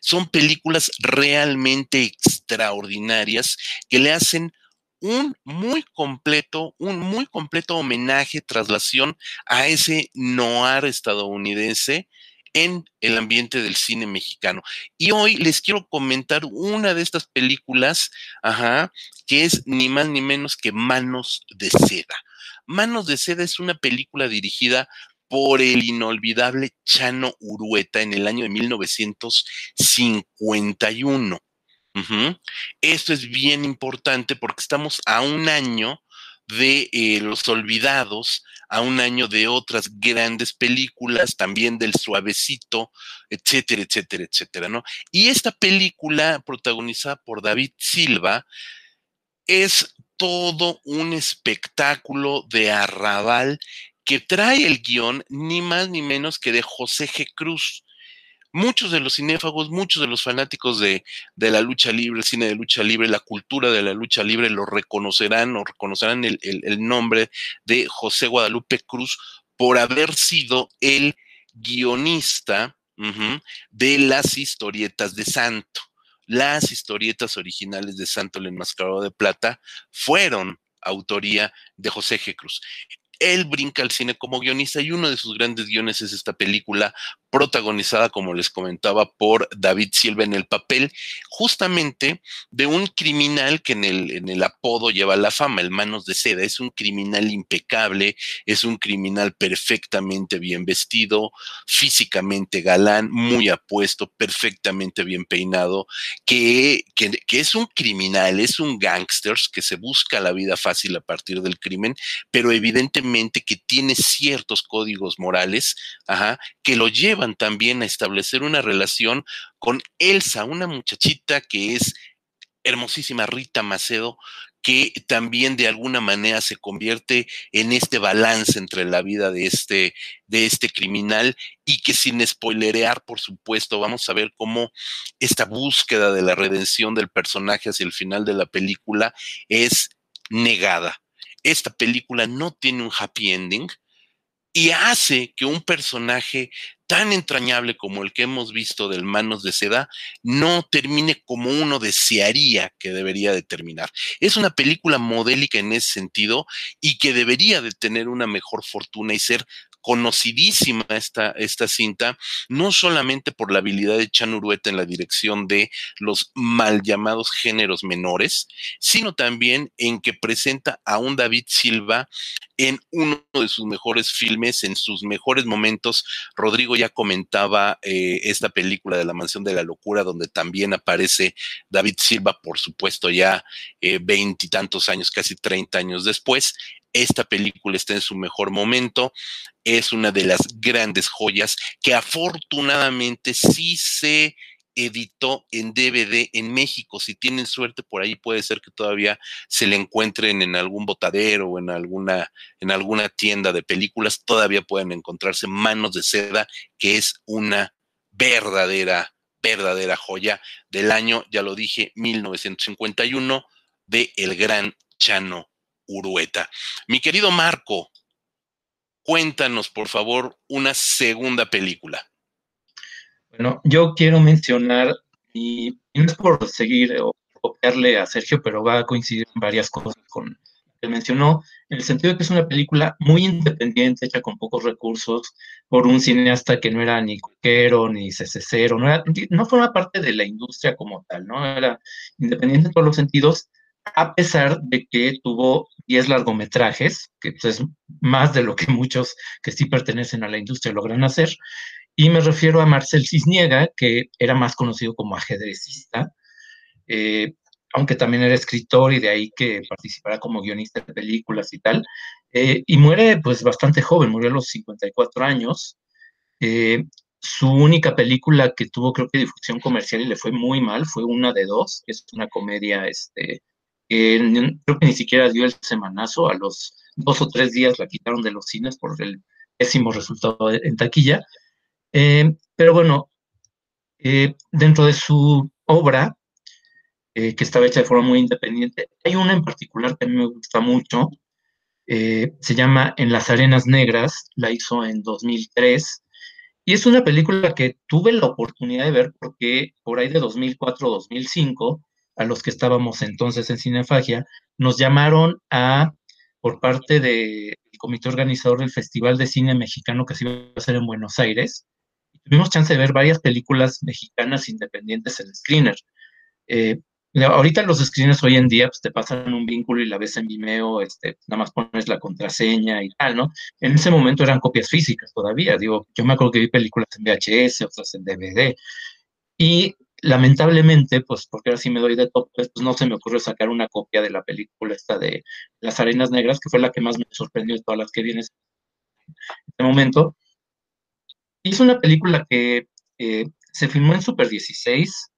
son películas realmente extraordinarias que le hacen un muy completo, un muy completo homenaje, traslación a ese noir estadounidense en el ambiente del cine mexicano. Y hoy les quiero comentar una de estas películas, que es ni más ni menos que Manos de Seda. Manos de Seda es una película dirigida por el inolvidable Chano Urueta en el año de 1951. Esto es bien importante porque estamos a un año de eh, Los Olvidados, a un año de otras grandes películas, también del Suavecito, etcétera, etcétera, etcétera, ¿no? Y esta película, protagonizada por David Silva, es todo un espectáculo de arrabal que trae el guion ni más ni menos que de José G. Cruz muchos de los cinéfagos, muchos de los fanáticos de, la lucha libre, el cine de lucha libre, la cultura de la lucha libre, lo reconocerán o reconocerán el, nombre de José Guadalupe Cruz por haber sido el guionista de las historietas de Santo. Las historietas originales de Santo el Enmascarado de Plata fueron autoría de José G. Cruz él brinca al cine como guionista y uno de sus grandes guiones es esta película protagonizada, como les comentaba, por David Silva en el papel, justamente de un criminal que en el, en el apodo lleva la fama, el Manos de Seda. Es un criminal impecable, es un criminal perfectamente bien vestido, físicamente galán, muy apuesto, perfectamente bien peinado, que, que, que es un criminal, es un gángster que se busca la vida fácil a partir del crimen, pero evidentemente que tiene ciertos códigos morales ajá, que lo llevan también a establecer una relación con Elsa, una muchachita que es hermosísima, Rita Macedo, que también de alguna manera se convierte en este balance entre la vida de este, de este criminal y que sin spoilerear, por supuesto, vamos a ver cómo esta búsqueda de la redención del personaje hacia el final de la película es negada. Esta película no tiene un happy ending y hace que un personaje tan entrañable como el que hemos visto del Manos de Seda no termine como uno desearía que debería de terminar. Es una película modélica en ese sentido y que debería de tener una mejor fortuna y ser conocidísima esta, esta cinta, no solamente por la habilidad de Chan Urueta en la dirección de los mal llamados géneros menores, sino también en que presenta a un David Silva en uno de sus mejores filmes, en sus mejores momentos. Rodrigo ya comentaba eh, esta película de La Mansión de la Locura, donde también aparece David Silva, por supuesto, ya eh, veintitantos años, casi treinta años después. Esta película está en su mejor momento, es una de las grandes joyas que afortunadamente sí se editó en DVD en México. Si tienen suerte por ahí puede ser que todavía se le encuentren en algún botadero o en alguna en alguna tienda de películas, todavía pueden encontrarse Manos de Seda, que es una verdadera verdadera joya del año, ya lo dije, 1951 de el gran Chano Urueta. Mi querido Marco, cuéntanos, por favor, una segunda película. Bueno, yo quiero mencionar, y, no es por seguir o copiarle a Sergio, pero va a coincidir en varias cosas con lo que mencionó, en el sentido de que es una película muy independiente, hecha con pocos recursos, por un cineasta que no era ni coquero, ni cecero, no, era, no forma parte de la industria como tal, ¿no? Era independiente en todos los sentidos, a pesar de que tuvo 10 largometrajes, que pues, es más de lo que muchos que sí pertenecen a la industria logran hacer. Y me refiero a Marcel Cisniega, que era más conocido como ajedrecista, eh, aunque también era escritor y de ahí que participara como guionista de películas y tal. Eh, y muere pues bastante joven, murió a los 54 años. Eh, su única película que tuvo creo que difusión comercial y le fue muy mal fue una de dos, es una comedia este, creo que ni siquiera dio el semanazo, a los dos o tres días la quitaron de los cines por el pésimo resultado en taquilla. Eh, pero bueno, eh, dentro de su obra, eh, que estaba hecha de forma muy independiente, hay una en particular que a mí me gusta mucho, se llama En las Arenas Negras, la hizo en 2003, y es una película que tuve la oportunidad de ver porque por ahí de 2004-2005, a los que estábamos entonces en Cinefagia, nos llamaron a, por parte del comité organizador del Festival de Cine Mexicano que se iba a hacer en Buenos Aires, tuvimos chance de ver varias películas mexicanas independientes en screener. Eh, ahorita los screeners hoy en día pues, te pasan un vínculo y la ves en Vimeo, este, nada más pones la contraseña y tal, ¿no? En ese momento eran copias físicas todavía, digo, yo me acuerdo que vi películas en VHS, otras en DVD, y lamentablemente, pues porque ahora sí me doy de topes, pues no se me ocurrió sacar una copia de la película esta de Las Arenas Negras, que fue la que más me sorprendió de todas las que vienes en este momento. Es una película que eh, se filmó en Super 16.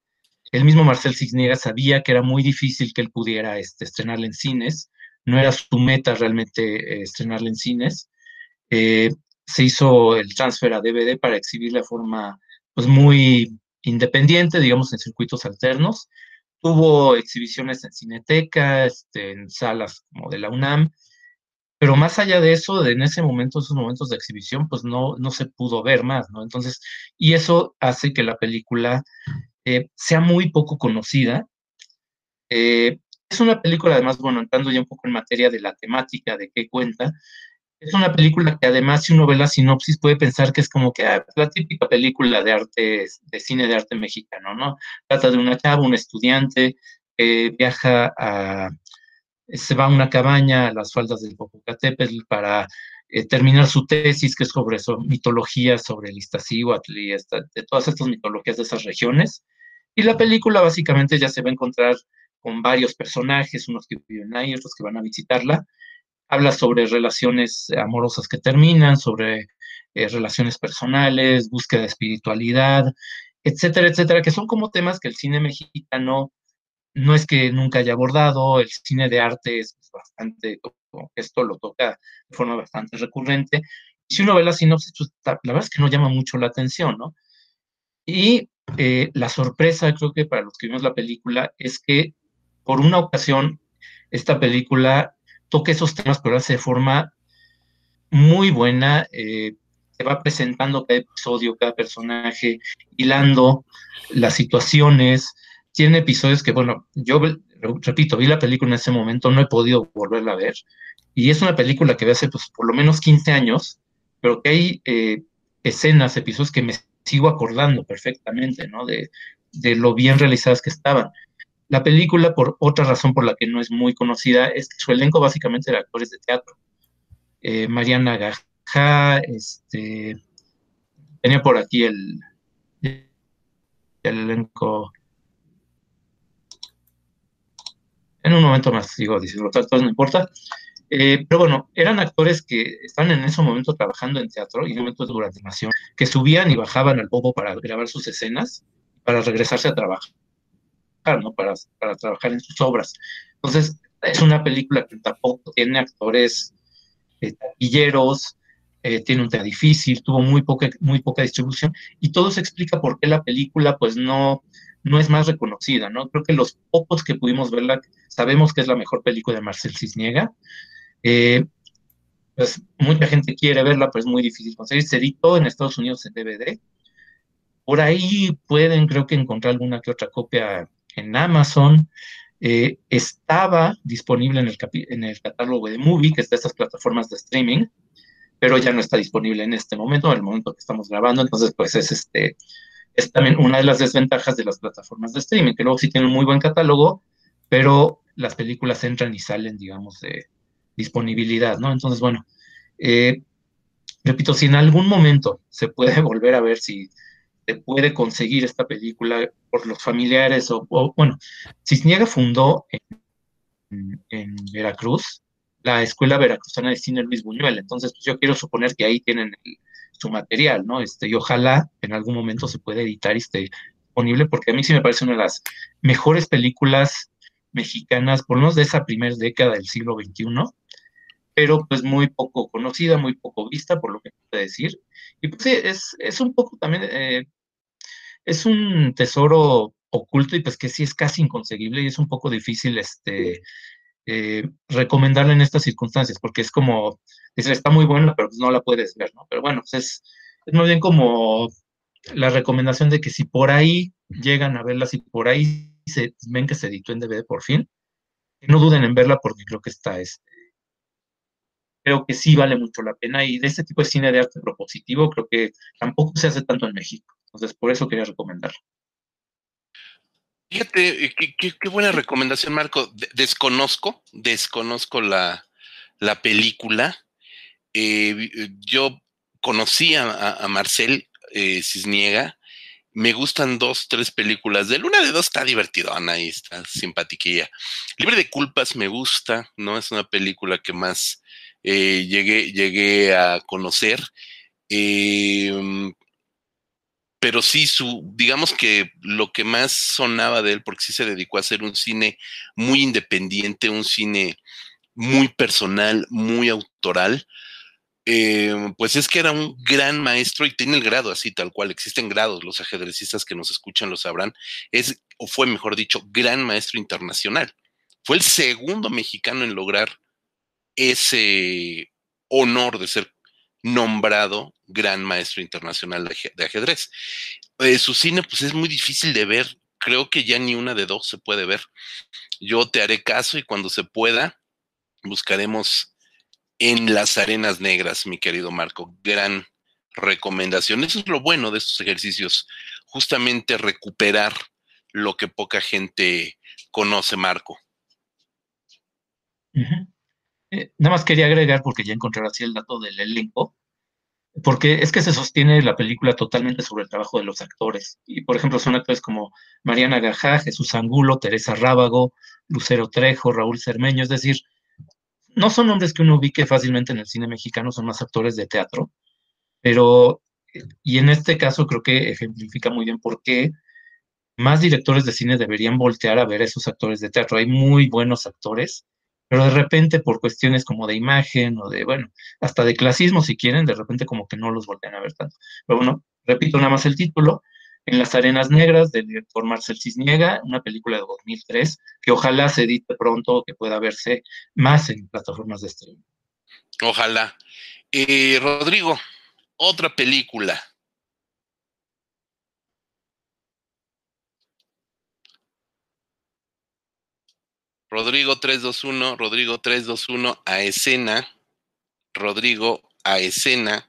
El mismo Marcel Cisniega sabía que era muy difícil que él pudiera este, estrenarla en cines. No era su meta realmente eh, estrenarla en cines. Eh, se hizo el transfer a DVD para exhibirla de forma pues muy independiente, digamos, en circuitos alternos. Tuvo exhibiciones en Cineteca, este, en salas como de la UNAM, pero más allá de eso, en ese momento, esos momentos de exhibición, pues no, no se pudo ver más, ¿no? Entonces, y eso hace que la película eh, sea muy poco conocida. Eh, es una película, además, bueno, entrando ya un poco en materia de la temática, de qué cuenta, es una película que además, si uno ve la sinopsis, puede pensar que es como que ah, la típica película de arte, de cine de arte mexicano, ¿no? Trata de una chava, un estudiante, que viaja a, se va a una cabaña a las faldas del Popocatépetl para eh, terminar su tesis, que es sobre eso, mitología sobre el Iztaccíhuatl y de todas estas mitologías de esas regiones. Y la película básicamente ya se va a encontrar con varios personajes, unos que viven ahí, otros que van a visitarla. Habla sobre relaciones amorosas que terminan, sobre eh, relaciones personales, búsqueda de espiritualidad, etcétera, etcétera, que son como temas que el cine mexicano no es que nunca haya abordado, el cine de arte es bastante, esto lo toca de forma bastante recurrente. Si uno ve la sinopsis, pues, la verdad es que no llama mucho la atención, ¿no? Y eh, la sorpresa, creo que para los que vimos la película, es que por una ocasión esta película toca esos temas, pero hace de forma muy buena. Eh, se va presentando cada episodio, cada personaje, hilando las situaciones, tiene episodios que, bueno, yo repito, vi la película en ese momento, no he podido volverla a ver. Y es una película que ve hace pues, por lo menos 15 años, pero que hay eh, escenas, episodios que me sigo acordando perfectamente, ¿no? De, de, lo bien realizadas que estaban. La película, por otra razón por la que no es muy conocida, es que su elenco básicamente era actores de teatro. Eh, Mariana Gajá, este, tenía por aquí el, el elenco En un momento más sigo diciendo actores, no importa. Eh, pero bueno, eran actores que están en ese momento trabajando en teatro y en momentos durante animación, que subían y bajaban al bobo para grabar sus escenas, para regresarse a trabajar, para trabajar en sus obras. Entonces, es una película que tampoco tiene actores eh, taquilleros, eh, tiene un tema difícil, tuvo muy poca, muy poca distribución, y todo se explica por qué la película, pues no, no es más reconocida, ¿no? Creo que los pocos que pudimos verla, sabemos que es la mejor película de Marcel Cisniega. Eh, pues mucha gente quiere verla, pero es muy difícil conseguir. Se editó en Estados Unidos en DVD. Por ahí pueden, creo que encontrar alguna que otra copia en Amazon. Eh, estaba disponible en el, catálogo de Movie, que es de estas plataformas de streaming, pero ya no está disponible en este momento, en el momento que estamos grabando. Entonces, pues es este es también una de las desventajas de las plataformas de streaming, que luego sí tienen un muy buen catálogo, pero las películas entran y salen, digamos, de disponibilidad, ¿no? Entonces, bueno, eh, repito, si en algún momento se puede volver a ver si se puede conseguir esta película por los familiares o, bueno, Cisniega fundó en, en, Veracruz la Escuela Veracruzana de Cine Luis Buñuel, entonces pues yo quiero suponer que ahí tienen el, su material, ¿no? Este, y ojalá en algún momento se pueda editar y esté disponible, porque a mí sí me parece una de las mejores películas mexicanas, por lo menos de esa primera década del siglo XXI, pero pues muy poco conocida, muy poco vista, por lo que puedo decir. Y pues sí, es, es un poco también, eh, es un tesoro oculto y pues que sí es casi inconseguible y es un poco difícil este, eh, recomendarla en estas circunstancias, porque es como dice, está muy buena, pero pues no la puedes ver, ¿no? Pero bueno, pues es, es más bien como la recomendación de que si por ahí llegan a verla, si por ahí se ven que se editó en DVD por fin, no duden en verla porque creo que está, este, creo que sí vale mucho la pena y de este tipo de cine de arte propositivo creo que tampoco se hace tanto en México. Entonces, por eso quería recomendarlo. Fíjate, eh, qué, buena recomendación, Marco. Desconozco, desconozco la, la película. Eh, eh, yo conocí a, Marcel eh, Cisniega, me gustan dos, tres películas de él. Una de dos está divertidona y está simpatiquilla. Libre de culpas me gusta, ¿no? Es una película que más llegué, llegué a conocer. Em, pero sí, su, digamos que lo que más sonaba de él, porque sí se dedicó a hacer un cine muy independiente, un cine muy personal, muy autoral, eh, pues es que era un gran maestro y tiene el grado así, tal cual. Existen grados, los ajedrecistas que nos escuchan lo sabrán. Es, o fue, mejor dicho, gran maestro internacional. Fue el segundo mexicano en lograr ese honor de ser nombrado gran maestro internacional de, ajedrez. Eh, su cine, pues es muy difícil de ver. Creo que ya ni una de dos se puede ver. Yo te haré caso y cuando se pueda, buscaremos en las arenas negras, mi querido Marco. Gran recomendación. Eso es lo bueno de estos ejercicios, justamente recuperar lo que poca gente conoce, Marco. Eh, nada más quería agregar, porque ya encontré así el dato del elenco, porque es que se sostiene la película totalmente sobre el trabajo de los actores. Y, por ejemplo, son actores como Mariana Gajá, Jesús Angulo, Teresa Rábago, Lucero Trejo, Raúl Cermeño, es decir, no son nombres que uno ubique fácilmente en el cine mexicano, son más actores de teatro, pero, y en este caso creo que ejemplifica muy bien por qué más directores de cine deberían voltear a ver esos actores de teatro. Hay muy buenos actores, pero de repente por cuestiones como de imagen o de, bueno, hasta de clasismo si quieren, de repente como que no los voltean a ver tanto. Pero bueno, repito nada más el título, En las Arenas Negras, del director Marcel Cisniega, una película de 2003, que ojalá se edite pronto, que pueda verse más en plataformas de streaming. Ojalá. Eh, Rodrigo, otra película Rodrigo 321, Rodrigo 321 a escena, Rodrigo a escena.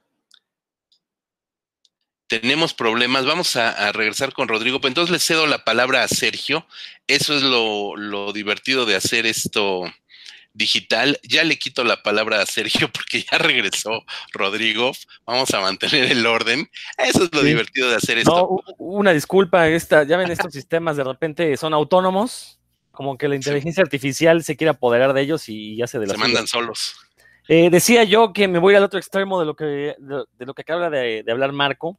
Tenemos problemas, vamos a, regresar con Rodrigo, pero entonces le cedo la palabra a Sergio. Eso es lo, lo divertido de hacer esto digital. Ya le quito la palabra a Sergio porque ya regresó Rodrigo. Vamos a mantener el orden. Eso es lo divertido de hacer esto. No, una disculpa, esta, ya ven, estos sistemas de repente son autónomos como que la inteligencia artificial se quiere apoderar de ellos y ya se de Se mandan solos. Eh, decía yo que me voy al otro extremo de lo que, de, lo que acaba de, hablar Marco.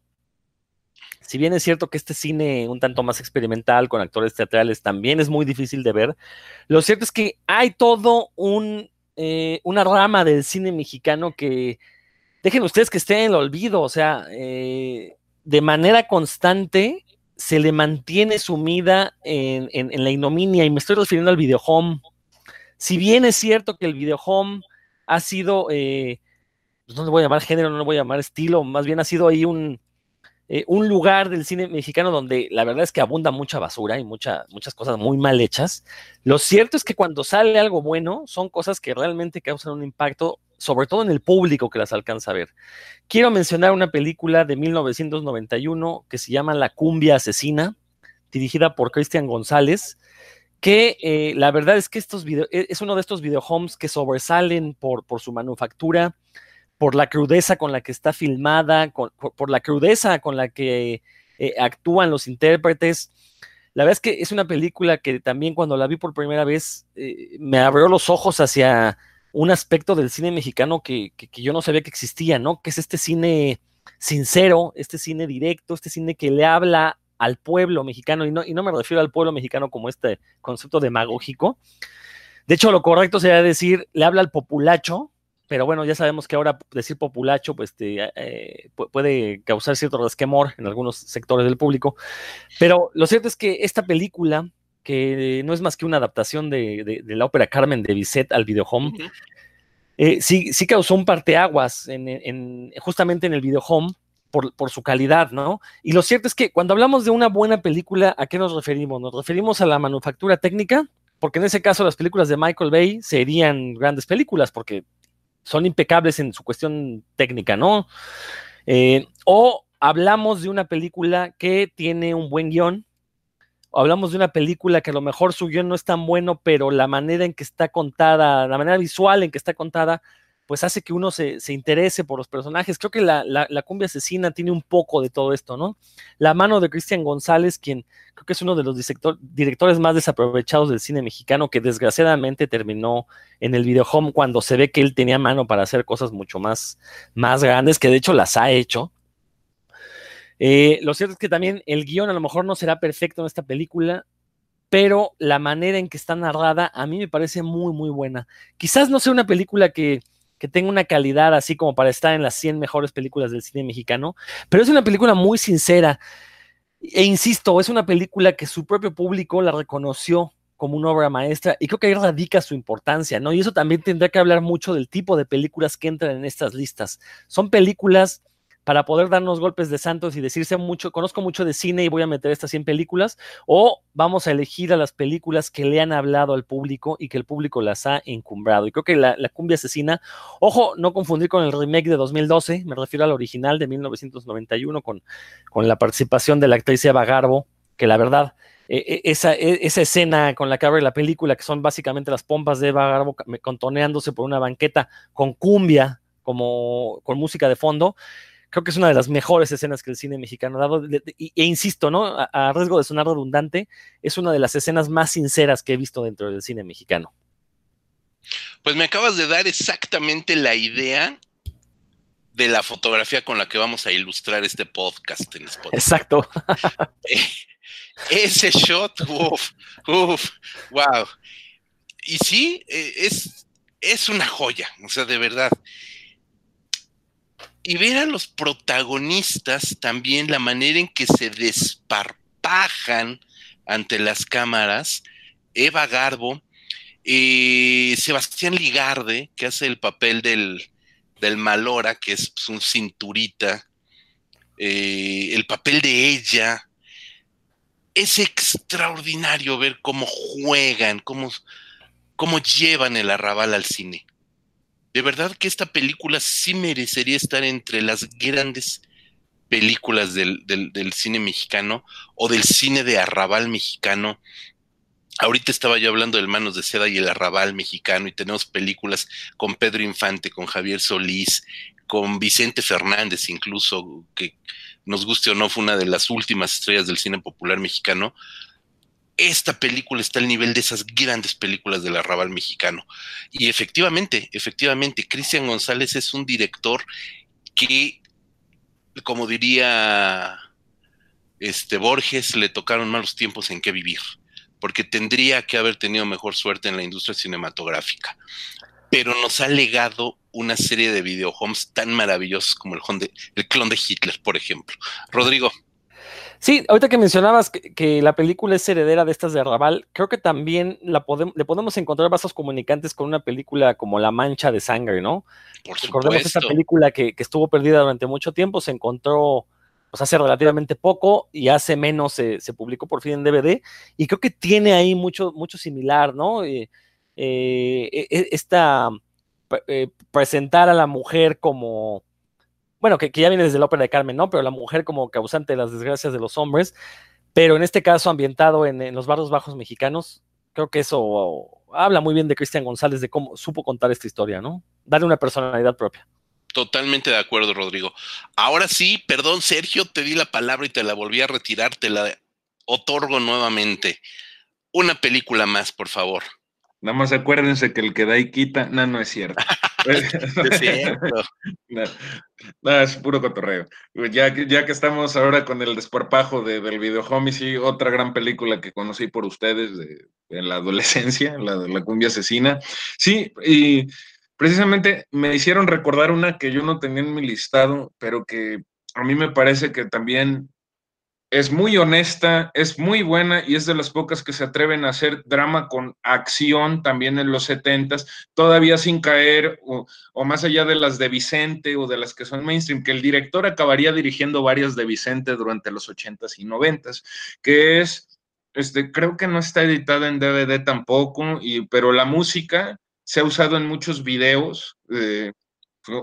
Si bien es cierto que este cine un tanto más experimental con actores teatrales también es muy difícil de ver, lo cierto es que hay todo un, eh, una rama del cine mexicano que, dejen ustedes que esté en el olvido, o sea, eh, de manera constante se le mantiene sumida en, la ignominia, y me estoy refiriendo al videohome. Si bien es cierto que el videohome ha sido, eh, pues no le voy a llamar género, no le voy a llamar estilo, más bien ha sido ahí un, eh, un lugar del cine mexicano donde la verdad es que abunda mucha basura y muchas cosas muy mal hechas. Lo cierto es que cuando sale algo bueno, son cosas que realmente causan un impacto sobre todo en el público que las alcanza a ver. Quiero mencionar una película de 1991 que se llama La cumbia asesina, dirigida por Cristian González, que eh, la verdad es que estos e, es uno de estos videohomes que sobresalen por, por su manufactura, por la crudeza con la que está filmada, por, la crudeza con la que eh, actúan los intérpretes. La verdad es que es una película que también cuando la vi por primera vez eh, me abrió los ojos hacia un aspecto del cine mexicano que, yo no sabía que existía, ¿no? Que es este cine sincero, este cine directo, este cine que le habla al pueblo mexicano, y no, y no me refiero al pueblo mexicano como este concepto demagógico. De hecho, lo correcto sería decir, le habla al populacho, pero bueno, ya sabemos que ahora decir populacho pues, eh, puede causar cierto resquemor en algunos sectores del público. Pero lo cierto es que esta película que no es más que una adaptación de, la ópera Carmen de Bizet al videohome, eh, sí, sí causó un parteaguas en, justamente en el videohome por, por su calidad, ¿no? Y lo cierto es que cuando hablamos de una buena película, ¿a qué nos referimos? ¿Nos referimos a la manufactura técnica? Porque en ese caso las películas de Michael Bay serían grandes películas porque son impecables en su cuestión técnica, ¿no? Eh, o hablamos de una película que tiene un buen guion, hablamos de una película que a lo mejor su guion no es tan bueno, pero la manera en que está contada, la manera visual en que está contada, pues hace que uno se, interese por los personajes. Creo que la, cumbia asesina tiene un poco de todo esto, ¿no? La mano de Cristian González, quien creo que es uno de los directores más desaprovechados del cine mexicano, que desgraciadamente terminó en el videohome cuando se ve que él tenía mano para hacer cosas mucho más, más grandes, que de hecho las ha hecho. Eh, lo cierto es que también el guion a lo mejor no será perfecto en esta película, pero la manera en que está narrada a mí me parece muy, muy buena. Quizás no sea una película que, que tenga una calidad así como para estar en las 100 mejores películas del cine mexicano, pero es una película muy sincera. E insisto, es una película que su propio público la reconoció como una obra maestra y creo que ahí radica su importancia, ¿no? Y eso también tendría que hablar mucho del tipo de películas que entran en estas listas. Son películas para poder darnos golpes de santos y decirse mucho, conozco mucho de cine y voy a meter estas 100 películas, o vamos a elegir a las películas que le han hablado al público y que el público las ha encumbrado. Y creo que la, cumbia asesina, ojo, no confundir con el remake de 2012, me refiero al original de 1991 con, con la participación de la actriz Eva Garbo, que la verdad... E, e, esa, e, esa, escena con la que abre la película, que son básicamente las pompas de Eva Garbo contoneándose por una banqueta con cumbia, como con música de fondo, creo que es una de las mejores escenas que el cine mexicano ha dado. E, insisto, ¿no? A, riesgo de sonar redundante, es una de las escenas más sinceras que he visto dentro del cine mexicano. Pues me acabas de dar exactamente la idea de la fotografía con la que vamos a ilustrar este podcast en Spotify. Exacto. Ese shot, uff, uff, wow. Y sí, e, es, es una joya, o sea, de verdad y ver a los protagonistas también la manera en que se desparpajan ante las cámaras, Eva Garbo, eh, Sebastián Ligarde, que hace el papel del, del Malora, que es pues, un cinturita, eh, el papel de ella, es extraordinario ver cómo juegan, cómo, cómo llevan el arrabal al cine de verdad que esta película sí merecería estar entre las grandes películas del, cine mexicano o del cine de arrabal mexicano. Ahorita estaba yo hablando del Manos de Seda y el arrabal mexicano y tenemos películas con Pedro Infante, con Javier Solís, con Vicente Fernández incluso, que nos guste o no fue una de las últimas estrellas del cine popular mexicano esta película está al nivel de esas grandes películas del arrabal mexicano. Y efectivamente, efectivamente, Cristian González es un director que, como diría este Borges, le tocaron malos tiempos en que vivir, porque tendría que haber tenido mejor suerte en la industria cinematográfica. Pero nos ha legado una serie de videohomes tan maravillosos como el, el clon de Hitler, por ejemplo. Rodrigo. Sí, ahorita que mencionabas que, la película es heredera de estas de Arrabal, creo que también la le podemos encontrar vasos comunicantes con una película como La Mancha de Sangre, ¿no? Por Recordemos esta película que, estuvo perdida durante mucho tiempo, se encontró pues hace relativamente poco y hace menos se, publicó por fin en DVD y creo que tiene ahí mucho, mucho similar, ¿no? Eh, eh, e, e, esta eh, presentar a la mujer como bueno, que, ya viene desde la ópera de Carmen, ¿no? Pero la mujer como causante de las desgracias de los hombres, pero en este caso ambientado en, los barrios bajos mexicanos, creo que eso habla muy bien de Cristian González, de cómo supo contar esta historia, ¿no? Darle una personalidad propia. Totalmente de acuerdo, Rodrigo. Ahora sí, perdón, Sergio, te di la palabra y te la volví a retirar, te la otorgo nuevamente. Una película más, por favor. Nada más acuérdense que el que da y quita, no, no es cierto. es puro cotorreo. Ya, ya que estamos ahora con el desparpajo de, del video y otra gran película que conocí por ustedes de, en la adolescencia, la de la cumbia asesina. Sí, y precisamente me hicieron recordar una que yo no tenía en mi listado, pero que a mí me parece que también es muy honesta, es muy buena y es de las pocas que se atreven a hacer drama con acción también en los setentas, todavía sin caer o, más allá de las de Vicente o de las que son mainstream, que el director acabaría dirigiendo varias de Vicente durante los ochentas y noventas, que es, este, creo que no está editada en DVD tampoco, y, pero la música se ha usado en muchos videos, eh,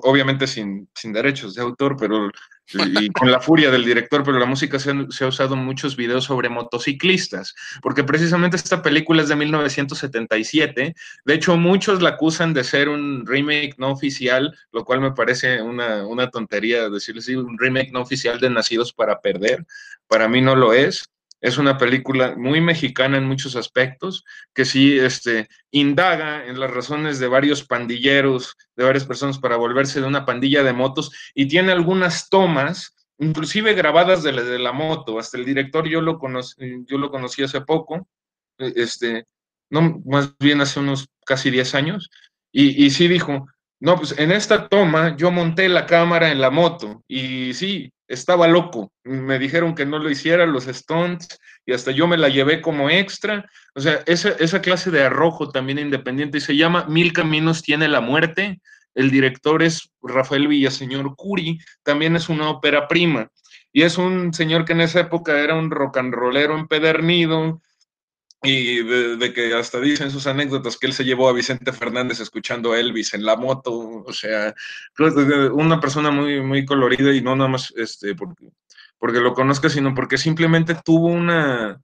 obviamente sin, sin derechos de autor, pero y con la furia del director, pero la música se, ha usado en muchos videos sobre motociclistas, porque precisamente esta película es de 1977. De hecho, muchos la acusan de ser un remake no oficial, lo cual me parece una, una tontería decirles un remake no oficial de Nacidos para Perder. Para mí no lo es. Es una película muy mexicana en muchos aspectos, que sí este, indaga en las razones de varios pandilleros, de varias personas para volverse de una pandilla de motos y tiene algunas tomas, inclusive grabadas de la, de la moto. Hasta el director yo lo, conocí, yo lo conocí hace poco, e, este, no, más bien hace unos casi 10 años, y, y sí dijo, no, pues en esta toma yo monté la cámara en la moto y sí, estaba loco. Me dijeron que no lo hiciera los Stones y hasta yo me la llevé como extra. O sea, esa, esa clase de arrojo también independiente y se llama Mil Caminos tiene la muerte. El director es Rafael Villaseñor Curi, también es una ópera prima. Y es un señor que en esa época era un rock and rollero empedernido, y de, que hasta dicen sus anécdotas que él se llevó a Vicente Fernández escuchando a Elvis en la moto, o sea, una persona muy, muy colorida y no nada más este, porque, porque lo conozca, sino porque simplemente tuvo una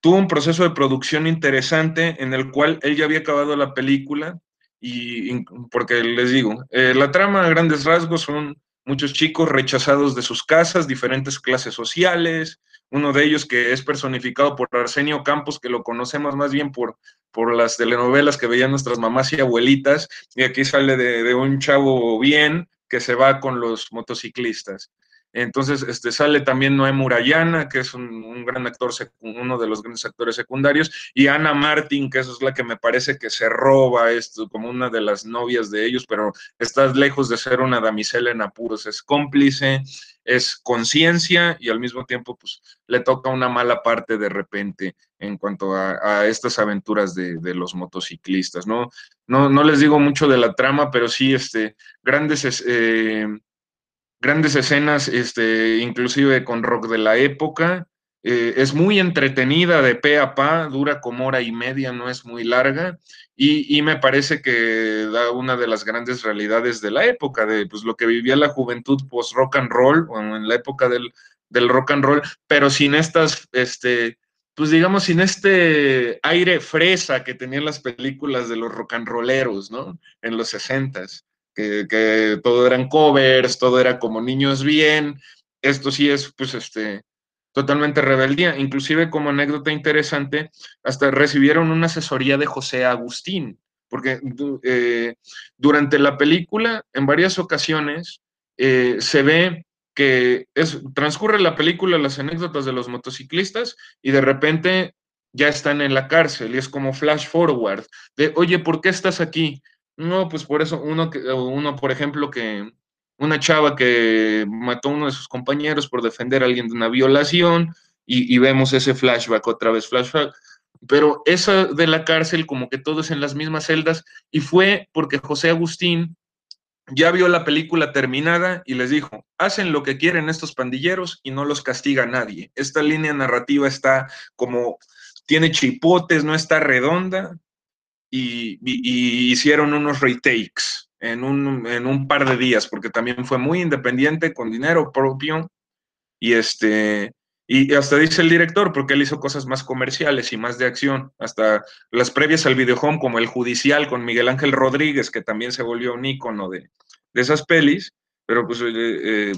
tuvo un proceso de producción interesante en el cual él ya había acabado la película y porque les digo, eh, la trama a grandes rasgos son muchos chicos rechazados de sus casas, diferentes clases sociales, uno de ellos que es personificado por Arsenio Campos, que lo conocemos más bien por, por las telenovelas que veían nuestras mamás y abuelitas, y aquí sale de, de un chavo bien que se va con los motociclistas. Entonces, este, sale también Noé Murayana, que es un, gran actor, uno de los grandes actores secundarios, y Ana Martín, que es la que me parece que se roba esto, como una de las novias de ellos, pero está lejos de ser una damisela en apuros, es cómplice, es conciencia y al mismo tiempo, pues, le toca una mala parte de repente en cuanto a, estas aventuras de, los motociclistas, ¿no? ¿no? No les digo mucho de la trama, pero sí, este, grandes... Eh, grandes escenas, este, inclusive con rock de la época. Eh, es muy entretenida de pe a pa, dura como hora y media, no es muy larga, y, me parece que da una de las grandes realidades de la época, de pues, lo que vivía la juventud post rock and roll, o en la época del, del rock and roll, pero sin estas, este, pues digamos, sin este aire fresa que tenían las películas de los rock and rolleros, ¿no? En los sesentas que, todo eran covers, todo era como niños bien. Esto sí es, pues, este, totalmente rebeldía. Inclusive como anécdota interesante, hasta recibieron una asesoría de José Agustín, porque eh, durante la película, en varias ocasiones, eh, se ve que es, transcurre la película, las anécdotas de los motociclistas, y de repente ya están en la cárcel, y es como flash forward, de, oye, ¿por qué estás aquí? No, pues por eso, uno, uno, por ejemplo, que una chava que mató a uno de sus compañeros por defender a alguien de una violación y, vemos ese flashback, otra vez flashback. Pero esa de la cárcel, como que todos en las mismas celdas, y fue porque José Agustín ya vio la película terminada y les dijo, hacen lo que quieren estos pandilleros y no los castiga nadie. Esta línea narrativa está como, tiene chipotes, no está redonda, y, hicieron unos retakes en un, en un par de días, porque también fue muy independiente, con dinero propio, y este, y hasta dice el director, porque él hizo cosas más comerciales y más de acción, hasta las previas al videohome, como El Judicial con Miguel Ángel Rodríguez, que también se volvió un ícono de, de esas pelis, pero pues eh, eh,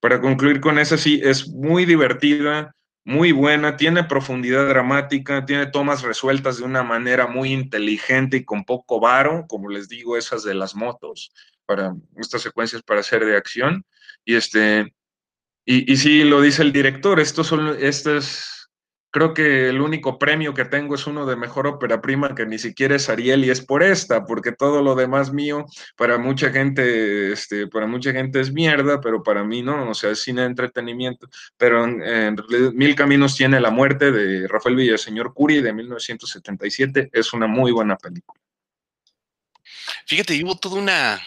para concluir con esa, sí, es muy divertida, muy buena, tiene profundidad dramática, tiene tomas resueltas de una manera muy inteligente y con poco varo, como les digo, esas de las motos, para estas secuencias para hacer de acción. Y este, y, y sí, lo dice el director, estos son, estas Creo que el único premio que tengo es uno de mejor ópera prima que ni siquiera es Ariel y es por esta, porque todo lo demás mío para mucha gente, este, para mucha gente es mierda, pero para mí no, o sea, es cine de entretenimiento. Pero en, Mil Caminos tiene la muerte de Rafael Villaseñor Curi de 1977, es una muy buena película. Fíjate, hubo toda una,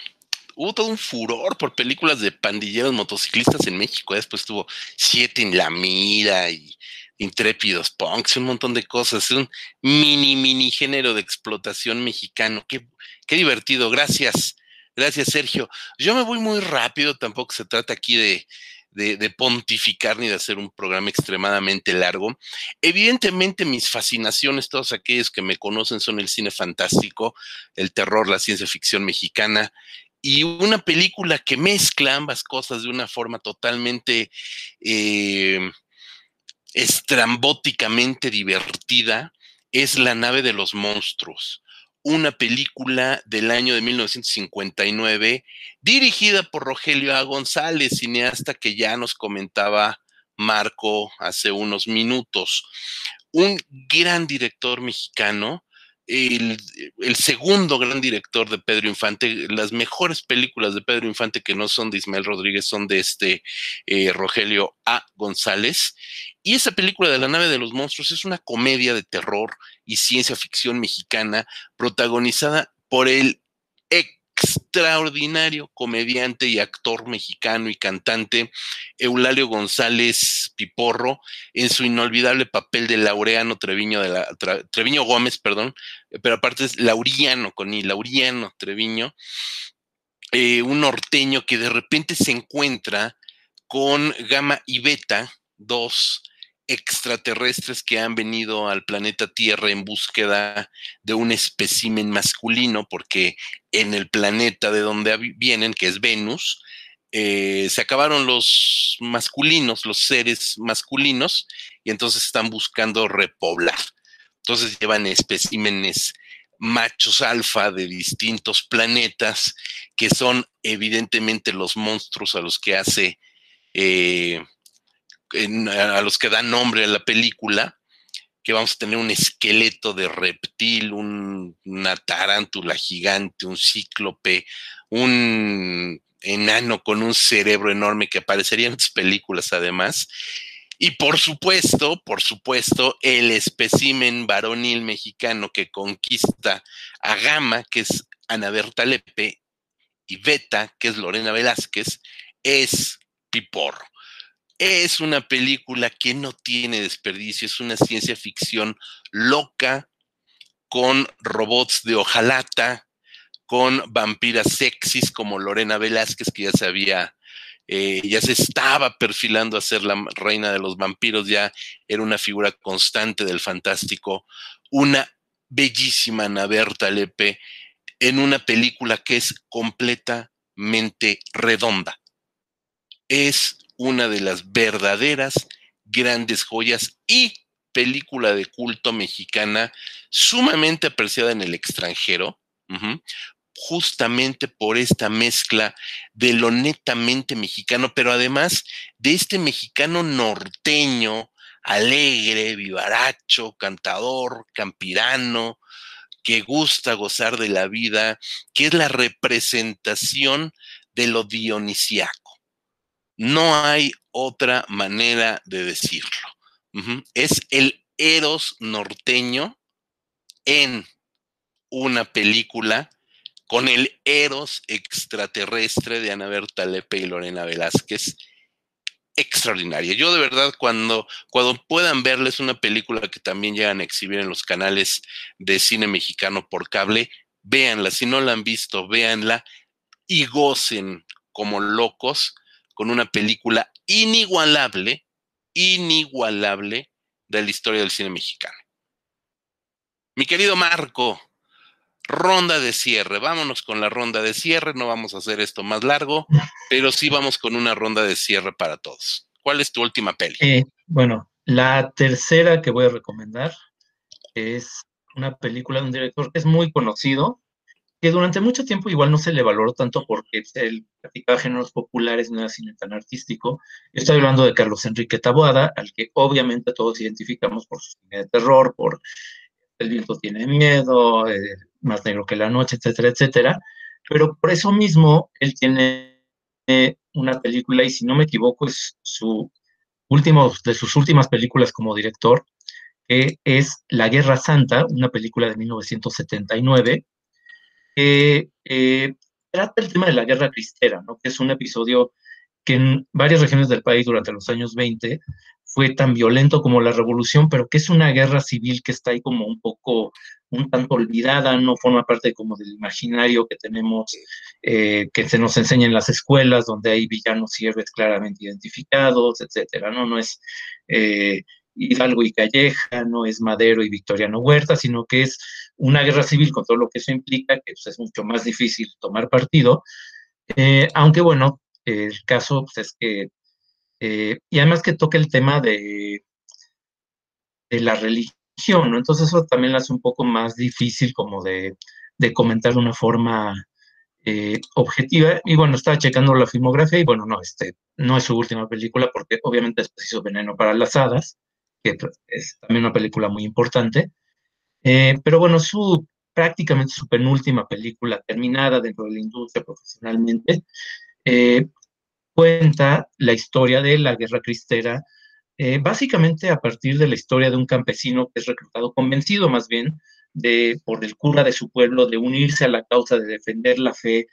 hubo todo un furor por películas de pandilleros motociclistas en México. Después tuvo Siete en la Mira y intrépidos punks, un montón de cosas, un mini, mini género de explotación mexicano. Qué, qué divertido, gracias, gracias Sergio. Yo me voy muy rápido, tampoco se trata aquí de, de, de, pontificar ni de hacer un programa extremadamente largo. Evidentemente mis fascinaciones, todos aquellos que me conocen, son el cine fantástico, el terror, la ciencia ficción mexicana y una película que mezcla ambas cosas de una forma totalmente... Eh, estrambóticamente divertida es La nave de los monstruos, una película del año de 1959 dirigida por Rogelio A. González, cineasta que ya nos comentaba Marco hace unos minutos. Un gran director mexicano el, segundo gran director de Pedro Infante. Las mejores películas de Pedro Infante que no son de Ismael Rodríguez son de este eh, Rogelio A. González. Y esa película de la nave de los monstruos es una comedia de terror y ciencia ficción mexicana protagonizada por el extraordinario comediante y actor mexicano y cantante Eulalio González Piporro en su inolvidable papel de Laureano Treviño de la Treviño Gómez, perdón, pero aparte es Lauriano con I, Lauriano Treviño, eh, un norteño que de repente se encuentra con Gama y Beta, dos extraterrestres que han venido al planeta Tierra en búsqueda de un espécimen masculino, porque en el planeta de donde vienen, que es Venus, eh, se acabaron los masculinos, los seres masculinos, y entonces están buscando repoblar. Entonces llevan especímenes machos alfa de distintos planetas, que son evidentemente los monstruos a los que hace eh, a los que dan nombre a la película, que vamos a tener un esqueleto de reptil, una tarántula gigante, un cíclope, un enano con un cerebro enorme que aparecería en las películas además. Y por supuesto, por supuesto, el espécimen varonil mexicano que conquista a Gama, que es Ana Berta Lepe, y Beta, que es Lorena Velázquez, es Piporro. Es una película que no tiene desperdicio, es una ciencia ficción loca, con robots de hojalata, con vampiras sexys como Lorena Velázquez, que ya se había, eh, ya se estaba perfilando a ser la reina de los vampiros, ya era una figura constante del fantástico, una bellísima Ana Berta Lepe en una película que es completamente redonda. Es una de las verdaderas grandes joyas y película de culto mexicana sumamente apreciada en el extranjero, justamente por esta mezcla de lo netamente mexicano, pero además de este mexicano norteño, alegre, vivaracho, cantador, campirano, que gusta gozar de la vida, que es la representación de lo dionisiaco. No hay otra manera de decirlo. Es el Eros norteño en una película con el Eros extraterrestre de Ana Berta Lepe y Lorena Velázquez. Extraordinaria. Yo de verdad cuando, cuando puedan verles una película que también llegan a exhibir en los canales de cine mexicano por cable, véanla. Si no la han visto, véanla y gocen como locos con una película inigualable, inigualable de la historia del cine mexicano. Mi querido Marco, ronda de cierre. Vámonos con la ronda de cierre. No vamos a hacer esto más largo, pero sí vamos con una ronda de cierre para todos. ¿Cuál es tu última peli? Eh, bueno, la tercera que voy a recomendar es una película de un director que es muy conocido, que durante mucho tiempo igual no se le valoró tanto porque él practicaba géneros populares, no era cine tan artístico. Estoy hablando de Carlos Enrique Taboada, al que obviamente todos identificamos por su cine de terror, por El viento tiene miedo, eh, Más negro que la noche, etcétera, etcétera. Pero por eso mismo él tiene una película, y si no me equivoco, es su último, de sus últimas películas como director, que es La Guerra Santa, una película de 1979 que eh, trata el tema de la guerra cristera, ¿no? que es un episodio que en varias regiones del país durante los años 20 fue tan violento como la revolución, pero que es una guerra civil que está ahí como un poco, un tanto olvidada, no forma parte como del imaginario que tenemos, eh, que se nos enseña en las escuelas, donde hay villanos y héroes claramente identificados, etcétera, ¿no? No es eh, Hidalgo y Calleja, no es Madero y Victoriano Huerta, sino que es una guerra civil con todo lo que eso implica, que pues, es mucho más difícil tomar partido. Eh, aunque bueno, el caso pues, es que, eh, y además que toca el tema de, de la religión, ¿no? Entonces eso también lo hace un poco más difícil como de, de comentar de una forma eh, objetiva. Y bueno, estaba checando la filmografía y bueno, no, este, no es su última película porque obviamente es preciso Veneno para las Hadas, que es también una película muy importante. Eh, pero bueno, su prácticamente su penúltima película terminada dentro de la industria profesionalmente, eh, cuenta la historia de la guerra cristera, eh, básicamente a partir de la historia de un campesino que es reclutado, convencido más bien de, por el cura de su pueblo de unirse a la causa de defender la fe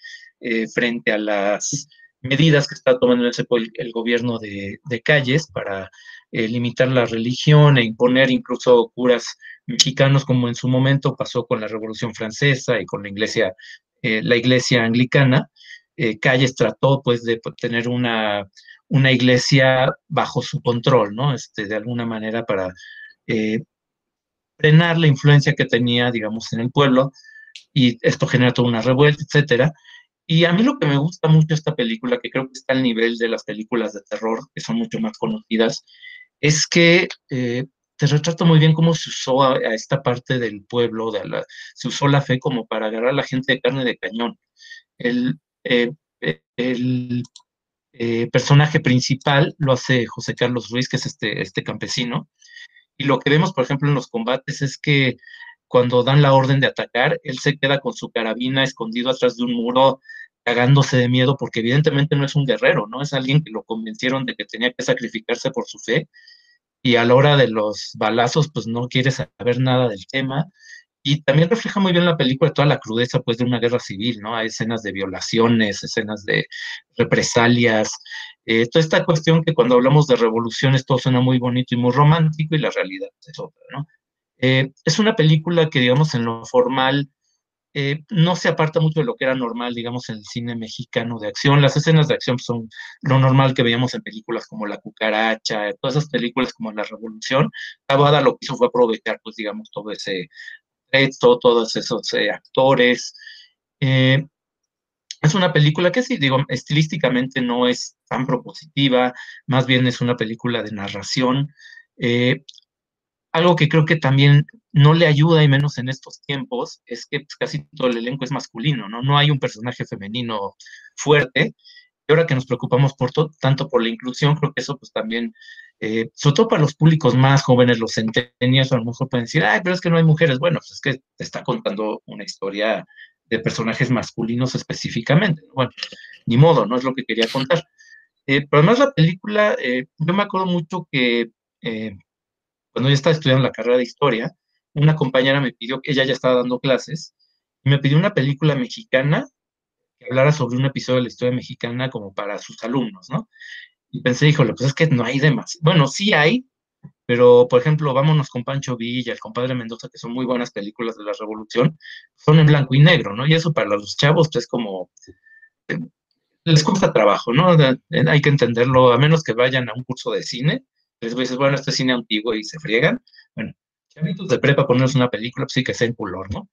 frente a las medidas que está tomando el, el gobierno de, de, calles para eh, limitar la religión e imponer incluso curas mexicanos, como en su momento pasó con la Revolución Francesa y con la iglesia, eh, la iglesia anglicana. Eh, calles trató pues de tener una, una iglesia bajo su control, ¿no? Este, de alguna manera para frenar la influencia que tenía, digamos, en el pueblo, y esto genera toda una revuelta, etcétera. Y a mí lo que me gusta mucho esta película, que creo que está al nivel de las películas de terror, que son mucho más conocidas, es que eh, te retrata muy bien cómo se usó a, esta parte del pueblo, de la, se usó la fe como para agarrar a la gente de carne de cañón. El, eh, eh, personaje principal lo hace José Carlos Ruiz, que es este, este campesino, y lo que vemos, por ejemplo, en los combates es que cuando dan la orden de atacar, él se queda con su carabina escondido atrás de un muro, cagándose de miedo, porque evidentemente no es un guerrero, ¿no? Es alguien que lo convencieron de que tenía que sacrificarse por su fe, y a la hora de los balazos, pues no quiere saber nada del tema. Y también refleja muy bien la película toda la crudeza, pues, de una guerra civil, ¿no? Hay escenas de violaciones, escenas de represalias, eh, toda esta cuestión que cuando hablamos de revoluciones todo suena muy bonito y muy romántico y la realidad es otra, ¿no? Eh, es una película que, digamos, en lo formal eh, no se aparta mucho de lo que era normal, digamos, en el cine mexicano de acción. Las escenas de acción son lo normal que veíamos en películas como La Cucaracha, todas esas películas como La Revolución. Tabada lo que hizo fue aprovechar, pues, digamos, todo ese reto, todos esos eh, actores. es una película que sí, digo, estilísticamente no es tan propositiva, más bien es una película de narración algo que creo que también no le ayuda, y menos en estos tiempos, es que pues, casi todo el elenco es masculino, ¿no? No hay un personaje femenino fuerte. Y ahora que nos preocupamos por tanto por la inclusión, creo que eso pues también, eh, sobre todo para los públicos más jóvenes, los centenias, a lo mejor pueden decir, ay, pero es que no hay mujeres. Bueno, pues es que te está contando una historia de personajes masculinos específicamente. Bueno, ni modo, no es lo que quería contar. Eh, pero además la película, eh, yo me acuerdo mucho que cuando yo estaba estudiando la carrera de historia, una compañera me pidió, ella ya estaba dando clases, y me pidió una película mexicana que hablara sobre un episodio de la historia mexicana como para sus alumnos, ¿no? Y pensé, híjole, pues es que no hay demás. Bueno, sí hay, pero por ejemplo, vámonos con Pancho Villa, el compadre Mendoza, que son muy buenas películas de la Revolución, son en blanco y negro, ¿no? Y eso para los chavos, pues como eh, les cuesta trabajo, ¿no? Hay que entenderlo, a menos que vayan a un curso de cine, les dices, bueno, este cine antiguo y se friegan. Bueno, chavitos de prepa ponernos una película, pues sí que sea en color, ¿no?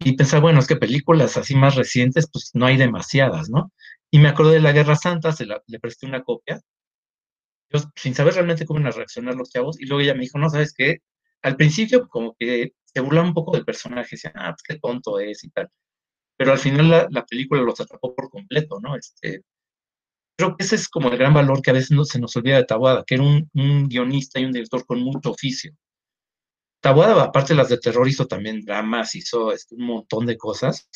Y pensar, bueno, es que películas así más recientes, pues no hay demasiadas, ¿no? Y me acuerdo de la Guerra Santa, se la, le presté una copia, yo sin saber realmente cómo iban a reaccionar los chavos, y luego ella me dijo, no, ¿sabes qué? Al principio como que se burlaba un poco del personaje, decía, ah, pues qué tonto es y tal. Pero al final la, la película los atrapó por completo, ¿no? Este, creo que ese es como el gran valor que a veces no, se nos olvida de Tabuada, que era un, guionista y un director con mucho oficio. Tabuada, aparte de las de terror, hizo también dramas, hizo este, un montón de cosas.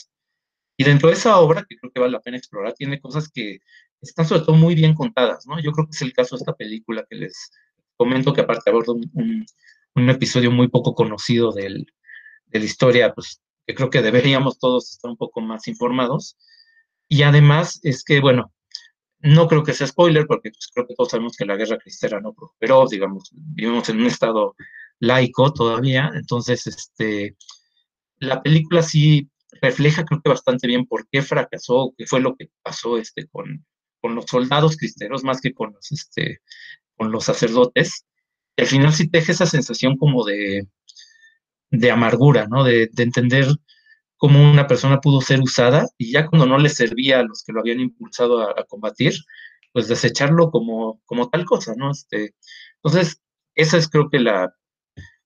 Y dentro de esa obra, que creo que vale la pena explorar, tiene cosas que están sobre todo muy bien contadas, ¿no? Yo creo que es el caso de esta película que les comento, que aparte aborda un, un, episodio muy poco conocido del, de la historia, pues que creo que deberíamos todos estar un poco más informados. Y además es que, bueno, no creo que sea spoiler, porque pues, creo que todos sabemos que la guerra cristera no prosperó, digamos, vivimos en un estado laico todavía, entonces, este, la película sí refleja, creo que bastante bien por qué fracasó, qué fue lo que pasó este, con, con los soldados cristeros, más que con los, este, con los sacerdotes. Al final sí deja esa sensación como de, de amargura, ¿no? De, de entender cómo una persona pudo ser usada y ya cuando no le servía a los que lo habían impulsado a, combatir, pues desecharlo como, como tal cosa, ¿no? Este, entonces, esa es creo que la,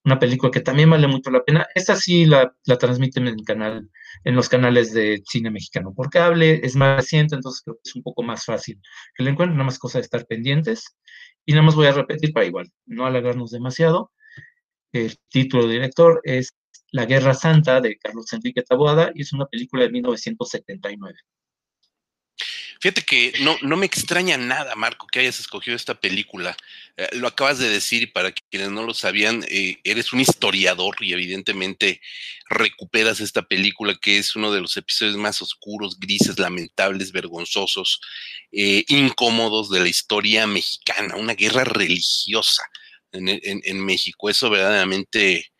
una película que también vale mucho la pena. Esta sí la, la transmiten en el canal, en los canales de cine mexicano por cable, es más reciente, entonces creo que es un poco más fácil que la encuentren, nada más cosa de estar pendientes. Y nada más voy a repetir para igual, no alargarnos demasiado. El título del director es La Guerra Santa de Carlos Enrique Taboada y es una película de 1979. Fíjate que no, no me extraña nada, Marco, que hayas escogido esta película. Eh, lo acabas de decir y para quienes no lo sabían, eh, eres un historiador y evidentemente recuperas esta película que es uno de los episodios más oscuros, grises, lamentables, vergonzosos, eh, incómodos de la historia mexicana, una guerra religiosa en, en México. Eso verdaderamente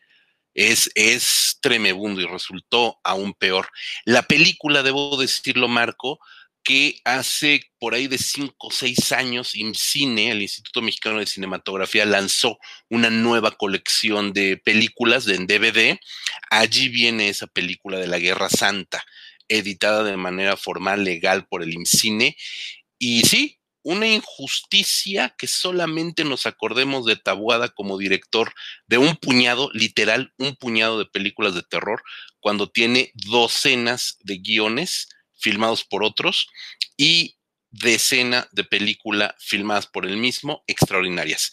es, es tremebundo y resultó aún peor. La película, debo decirlo, Marco, que hace por ahí de cinco o seis años IMCINE, el Instituto Mexicano de Cinematografía, lanzó una nueva colección de películas en DVD. Allí viene esa película de la Guerra Santa, editada de manera formal, legal por el IMCINE. Y sí, una injusticia que solamente nos acordemos de Tabuada como director de un puñado, literal, un puñado de películas de terror, cuando tiene docenas de guiones filmados por otros y decena de película filmadas por él mismo, extraordinarias.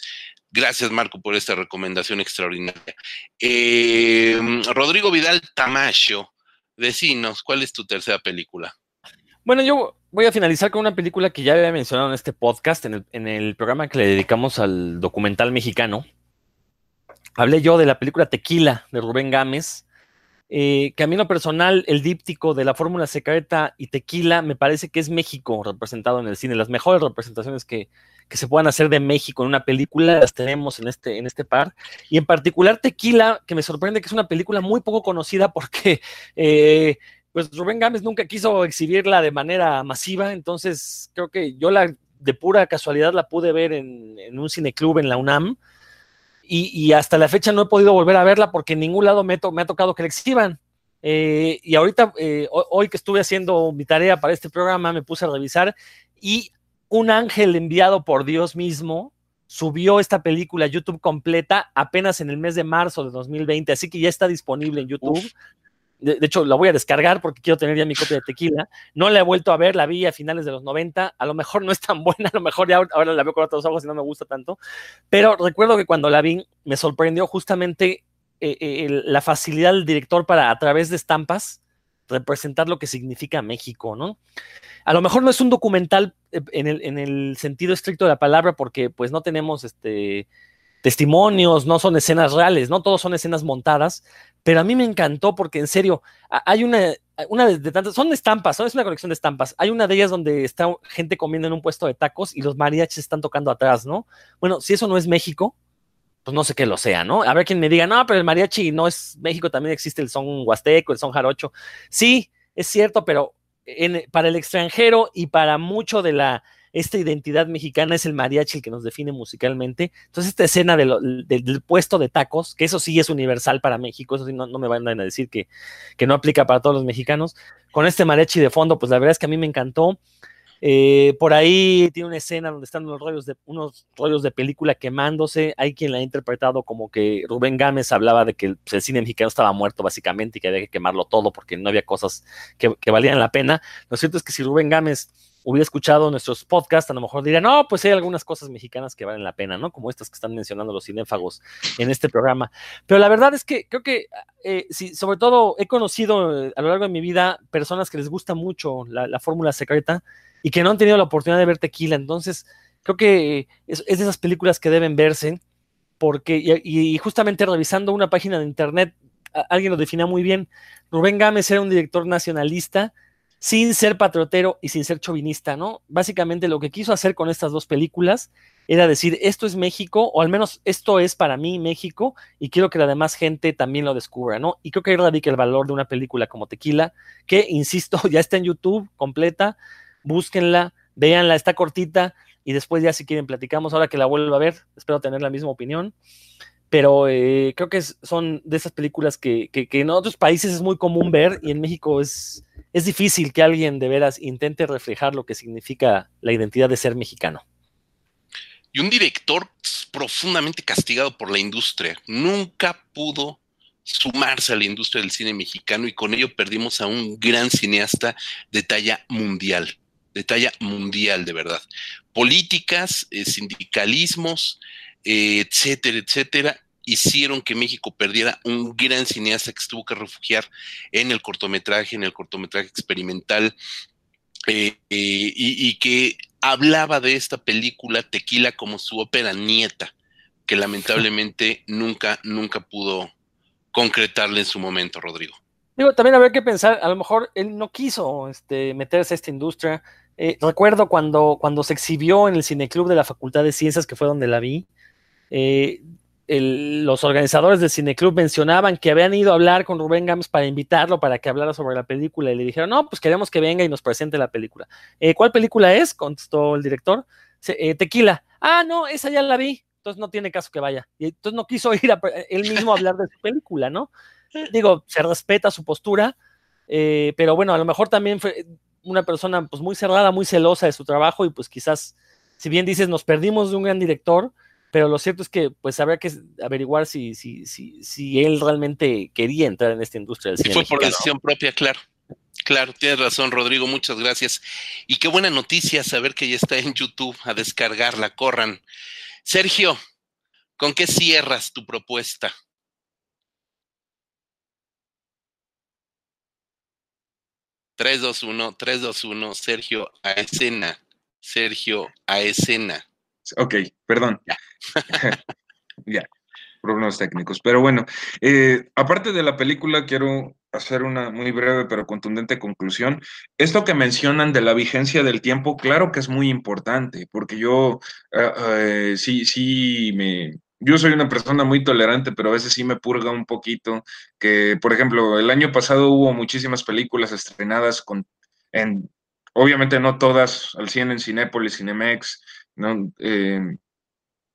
Gracias, Marco, por esta recomendación extraordinaria. Em, Rodrigo Vidal Tamayo, decinos, ¿cuál es tu tercera película? Bueno, yo voy a finalizar con una película que ya había mencionado en este podcast, en el, en programa que le dedicamos al documental mexicano. Hablé yo de la película Tequila de Rubén Gámez, eh, camino personal, el díptico de la fórmula secreta y tequila, me parece que es México representado en el cine. Las mejores representaciones que, se puedan hacer de México en una película las tenemos en este, en este par. Y en particular Tequila, que me sorprende que es una película muy poco conocida porque eh, pues Rubén Gámez nunca quiso exhibirla de manera masiva, entonces creo que yo la de pura casualidad la pude ver en, un cineclub en la UNAM y, hasta la fecha no he podido volver a verla porque en ningún lado me, ha tocado que la exhiban. Eh, y ahorita, eh, hoy que estuve haciendo mi tarea para este programa, me puse a revisar y un ángel enviado por Dios mismo subió esta película a YouTube completa apenas en el mes de marzo de 2020, así que ya está disponible en YouTube de, hecho la voy a descargar porque quiero tener ya mi copia de tequila. No la he vuelto a ver, la vi a finales de los 90, a lo mejor no es tan buena, a lo mejor ya ahora la veo con otros ojos y no me gusta tanto, pero recuerdo que cuando la vi me sorprendió justamente eh, eh, la facilidad del director para a través de estampas representar lo que significa México, ¿no? A lo mejor no es un documental eh, en el, en el sentido estricto de la palabra porque pues no tenemos este testimonios, no son escenas reales, no todos son escenas montadas, pero a mí me encantó porque en serio, hay una, una de, tantas, son estampas, es una colección de estampas. Hay una de ellas donde está gente comiendo en un puesto de tacos y los mariachis están tocando atrás, ¿no? Bueno, si eso no es México, pues no sé qué lo sea, ¿no? A ver quien me diga, no, pero el mariachi no es México, también existe el son huasteco, el son jarocho. Sí, es cierto, pero para el extranjero y para mucho de la esta identidad mexicana es el mariachi el que nos define musicalmente. Entonces, esta escena del puesto de tacos, que eso sí es universal para México, eso sí no, me van a decir que, que, no aplica para todos los mexicanos. Con este mariachi de fondo, pues la verdad es que a mí me encantó. Eh, por ahí tiene una escena donde están unos rollos, de, unos rollos de película quemándose. Hay quien la ha interpretado como que Rubén Gámez hablaba de que el, cine mexicano estaba muerto básicamente y que había que quemarlo todo porque no había cosas que, que valían la pena. Lo cierto es que si Rubén Gámez hubiera escuchado nuestros podcasts, a lo mejor diría, no, pues hay algunas cosas mexicanas que valen la pena, ¿no? Como estas que están mencionando los cinéfagos en este programa. Pero la verdad es que creo que, eh, sí, sobre todo, he conocido eh, a lo largo de mi vida personas que les gusta mucho la, fórmula secreta y que no han tenido la oportunidad de ver tequila. Entonces, creo que es, de esas películas que deben verse, porque, y, y justamente revisando una página de internet, alguien lo definía muy bien. Rubén Gámez era un director nacionalista sin ser patriotero y sin ser chauvinista, ¿no? Básicamente lo que quiso hacer con estas dos películas era decir, esto es México, o al menos esto es para mí México, y quiero que la demás gente también lo descubra, ¿no? Y creo que ahí radica el valor de una película como Tequila, que, insisto, ya está en YouTube completa, búsquenla, véanla, está cortita, y después ya si quieren platicamos, ahora que la vuelvo a ver, espero tener la misma opinión pero eh, creo que son de esas películas que, en otros países es muy común ver y en México es, es difícil que alguien de veras intente reflejar lo que significa la identidad de ser mexicano. Y un director profundamente castigado por la industria. Nunca pudo sumarse a la industria del cine mexicano y con ello perdimos a un gran cineasta de talla mundial, de talla mundial de verdad. Políticas, eh, sindicalismos, etcétera, etcétera, hicieron que México perdiera un gran cineasta que se tuvo que refugiar en el cortometraje, en el cortometraje experimental, eh, eh, y, que hablaba de esta película Tequila como su ópera nieta, que lamentablemente nunca, nunca pudo concretarle en su momento, Rodrigo. Digo, también habría que pensar, a lo mejor él no quiso este, meterse a esta industria. Eh, recuerdo cuando, cuando se exhibió en el Cineclub de la Facultad de Ciencias, que fue donde la vi, eh, los organizadores del Cineclub mencionaban que habían ido a hablar con Rubén Gámez para invitarlo para que hablara sobre la película y le dijeron, no, pues queremos que venga y nos presente la película. Eh, ¿Cuál película es? contestó el director. tequila. Ah, no, esa ya la vi. Entonces no tiene caso que vaya. Y entonces no quiso ir a, él mismo a hablar de su película, ¿no? Digo, se respeta su postura, eh, pero bueno, a lo mejor también fue una persona pues muy cerrada, muy celosa de su trabajo y pues quizás, si bien dices, nos perdimos de un gran director, pero lo cierto es que pues habría que averiguar si, si, si, si él realmente quería entrar en esta industria del cine. Fue por decisión propia, claro. Claro, tienes razón, Rodrigo, muchas gracias. Y qué buena noticia saber que ya está en YouTube a descargarla, corran. Sergio, ¿con qué cierras tu propuesta? 3, 2, 1, 3, 2, 1, Sergio a escena. Sergio a escena. Ok, perdón. Ya. ya, problemas técnicos. Pero bueno, eh, aparte de la película, quiero hacer una muy breve pero contundente conclusión. Esto que mencionan de la vigencia del tiempo, claro que es muy importante, porque yo uh, uh, sí, sí me, yo soy una persona muy tolerante, pero a veces sí me purga un poquito. Que, por ejemplo, el año pasado hubo muchísimas películas estrenadas con, en, obviamente no todas al 100 en Cinépolis, Cinemex, ¿no? Eh,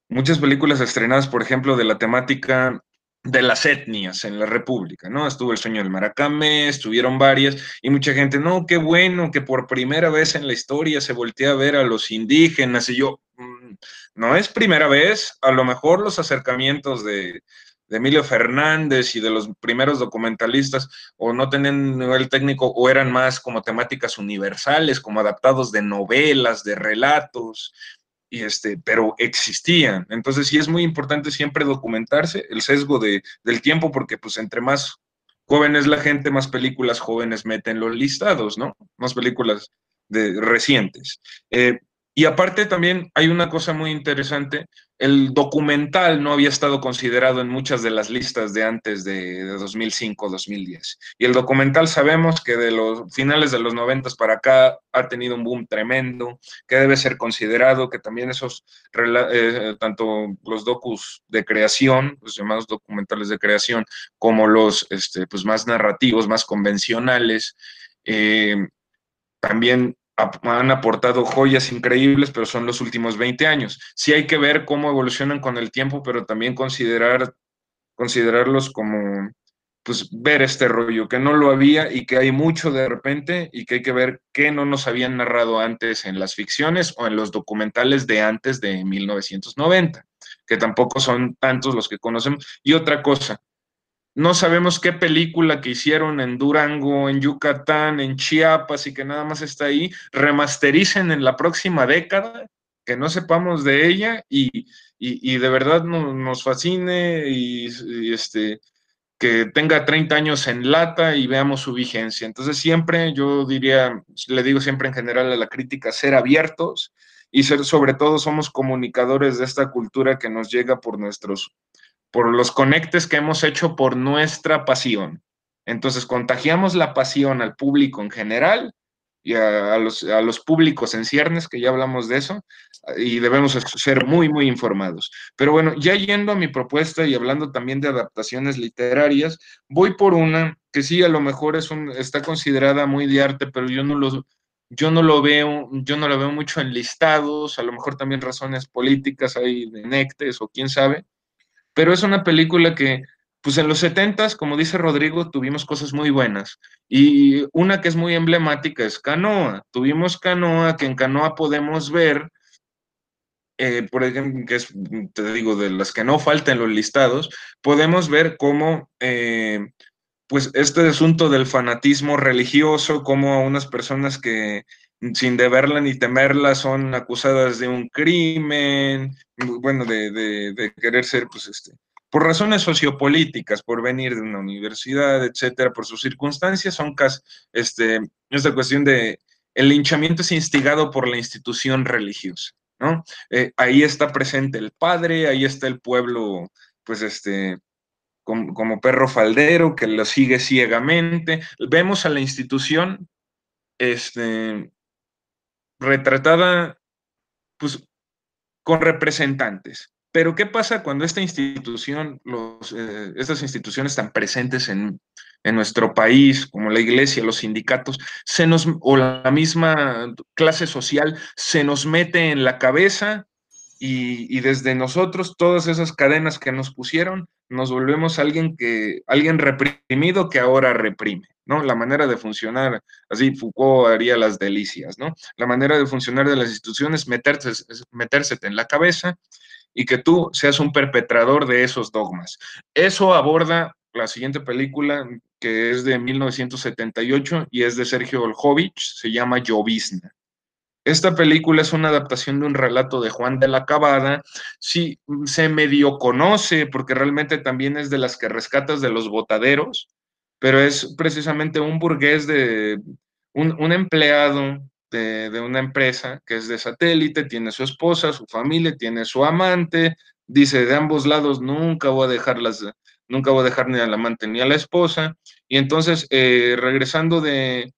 muchas películas estrenadas, por ejemplo, de la temática de las etnias en la República, ¿no? Estuvo El sueño del Maracame, estuvieron varias, y mucha gente, no, qué bueno que por primera vez en la historia se voltea a ver a los indígenas, y yo, mm, no es primera vez, a lo mejor los acercamientos de, Emilio Fernández y de los primeros documentalistas o no tenían nivel técnico o eran más como temáticas universales, como adaptados de novelas, de relatos, y este, pero existían. Entonces sí es muy importante siempre documentarse el sesgo de, del tiempo porque pues entre más joven es la gente, más películas jóvenes meten los listados, ¿no? Más películas de, recientes. Eh, y aparte también hay una cosa muy interesante, el documental no había estado considerado en muchas de las listas de antes de, 2005-2010. Y el documental sabemos que de los finales de los 90 para acá ha tenido un boom tremendo, que debe ser considerado, que también esos, eh, tanto los docus de creación, los llamados documentales de creación, como los este, pues más narrativos, más convencionales, eh, también han aportado joyas increíbles, pero son los últimos 20 años. Sí hay que ver cómo evolucionan con el tiempo, pero también considerar, considerarlos como, pues, ver este rollo, que no lo había y que hay mucho de repente y que hay que ver qué no nos habían narrado antes en las ficciones o en los documentales de antes de 1990, que tampoco son tantos los que conocemos. Y otra cosa, no sabemos qué película que hicieron en Durango, en Yucatán, en Chiapas y que nada más está ahí, remastericen en la próxima década, que no sepamos de ella y, de verdad nos fascine y, este, que tenga 30 años en lata y veamos su vigencia. Entonces siempre yo diría, le digo siempre en general a la crítica, ser abiertos y ser sobre todo somos comunicadores de esta cultura que nos llega por nuestros por los conectes que hemos hecho por nuestra pasión. Entonces, contagiamos la pasión al público en general y a, los, a, los, públicos en ciernes, que ya hablamos de eso, y debemos ser muy, muy informados. Pero bueno, ya yendo a mi propuesta y hablando también de adaptaciones literarias, voy por una que sí, a lo mejor es un, está considerada muy de arte, pero yo no lo, yo no lo veo, yo no lo veo mucho en listados, a lo mejor también razones políticas hay de Nectes o quién sabe, pero es una película que, pues en los 70 como dice Rodrigo, tuvimos cosas muy buenas. Y una que es muy emblemática es Canoa. Tuvimos Canoa, que en Canoa podemos ver, eh, por ejemplo, que es, te digo, de las que no faltan los listados, podemos ver cómo, eh, pues este asunto del fanatismo religioso, como unas personas que sin deberla ni temerla, son acusadas de un crimen, bueno, de, querer ser, pues, este, por razones sociopolíticas, por venir de una universidad, etcétera, por sus circunstancias, son casi, este, esta cuestión de el linchamiento es instigado por la institución religiosa, ¿no? Eh, ahí está presente el padre, ahí está el pueblo, pues este, como, perro faldero que lo sigue ciegamente. Vemos a la institución este, retratada pues, con representantes. Pero ¿qué pasa cuando esta institución, eh, estas instituciones están presentes en, en, nuestro país, como la iglesia, los sindicatos, se nos, o la misma clase social, se nos mete en la cabeza y, desde nosotros todas esas cadenas que nos pusieron, nos volvemos alguien que, alguien reprimido que ahora reprime, ¿no? La manera de funcionar, así Foucault haría las delicias, ¿no? La manera de funcionar de las instituciones, meterse, meterse en la cabeza y que tú seas un perpetrador de esos dogmas. Eso aborda la siguiente película, que es de 1978 y es de Sergio Oljovich, se llama Llovizna. Esta película es una adaptación de un relato de Juan de la Cabada. Sí, se medio conoce porque realmente también es de las que rescatas de los botaderos, pero es precisamente un burgués de un, empleado de, una empresa que es de satélite, tiene su esposa, su familia, tiene su amante, dice de ambos lados nunca voy a dejarlas, nunca voy a dejar ni al amante ni a la esposa. Y entonces, eh, regresando de,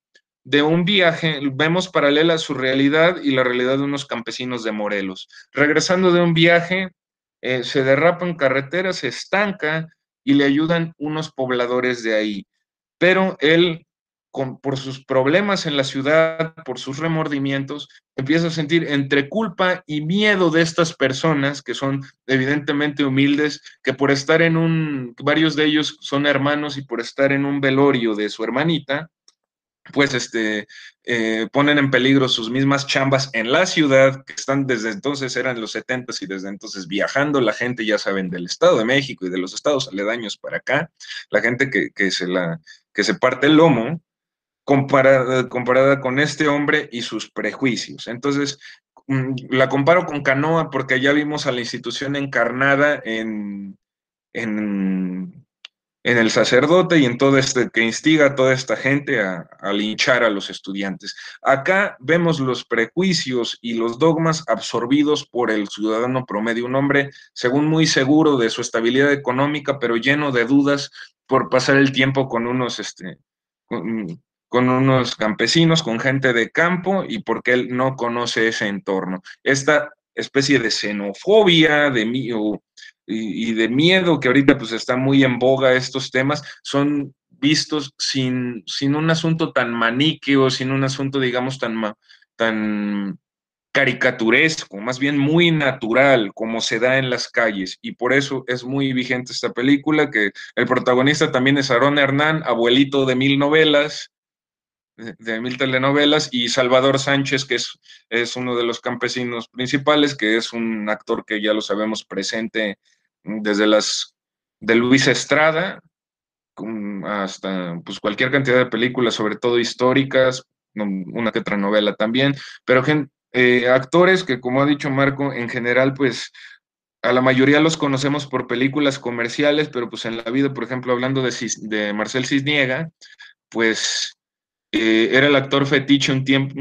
de un viaje, vemos paralela su realidad y la realidad de unos campesinos de Morelos. Regresando de un viaje, eh, se derrapa en carretera, se estanca y le ayudan unos pobladores de ahí. Pero él, por sus problemas en la ciudad, por sus remordimientos, empieza a sentir entre culpa y miedo de estas personas que son evidentemente humildes, que por estar en un, varios de ellos son hermanos y por estar en un velorio de su hermanita, pues este, eh, ponen en peligro sus mismas chambas en la ciudad, que están desde entonces, eran los 70 y desde entonces viajando la gente, ya saben, del Estado de México y de los estados aledaños para acá, la gente que, se, la, que se parte el lomo, comparada, comparada con este hombre y sus prejuicios. Entonces, mm, la comparo con Canoa porque ya vimos a la institución encarnada en, en en el sacerdote y en todo este que instiga a toda esta gente a, linchar a los estudiantes. Acá vemos los prejuicios y los dogmas absorbidos por el ciudadano promedio, un hombre, según muy seguro de su estabilidad económica, pero lleno de dudas por pasar el tiempo con unos, este, con, unos campesinos, con gente de campo y porque él no conoce ese entorno. Esta especie de xenofobia, de mío y, de miedo, que ahorita pues está muy en boga estos temas, son vistos sin, sin un asunto tan maniqueo, sin un asunto, digamos, tan, tan caricaturesco, más bien muy natural, como se da en las calles. Y por eso es muy vigente esta película, que el protagonista también es Aarón Hernán, abuelito de mil novelas, de mil telenovelas, y Salvador Sánchez, que es, es uno de los campesinos principales, que es un actor que ya lo sabemos presente desde las de Luis Estrada hasta pues cualquier cantidad de películas, sobre todo históricas, una que otra novela también, pero eh, actores que como ha dicho Marco, en general pues a la mayoría los conocemos por películas comerciales, pero pues en la vida, por ejemplo, hablando de, de Marcel Cisniega, pues eh, era el actor fetiche un tiempo,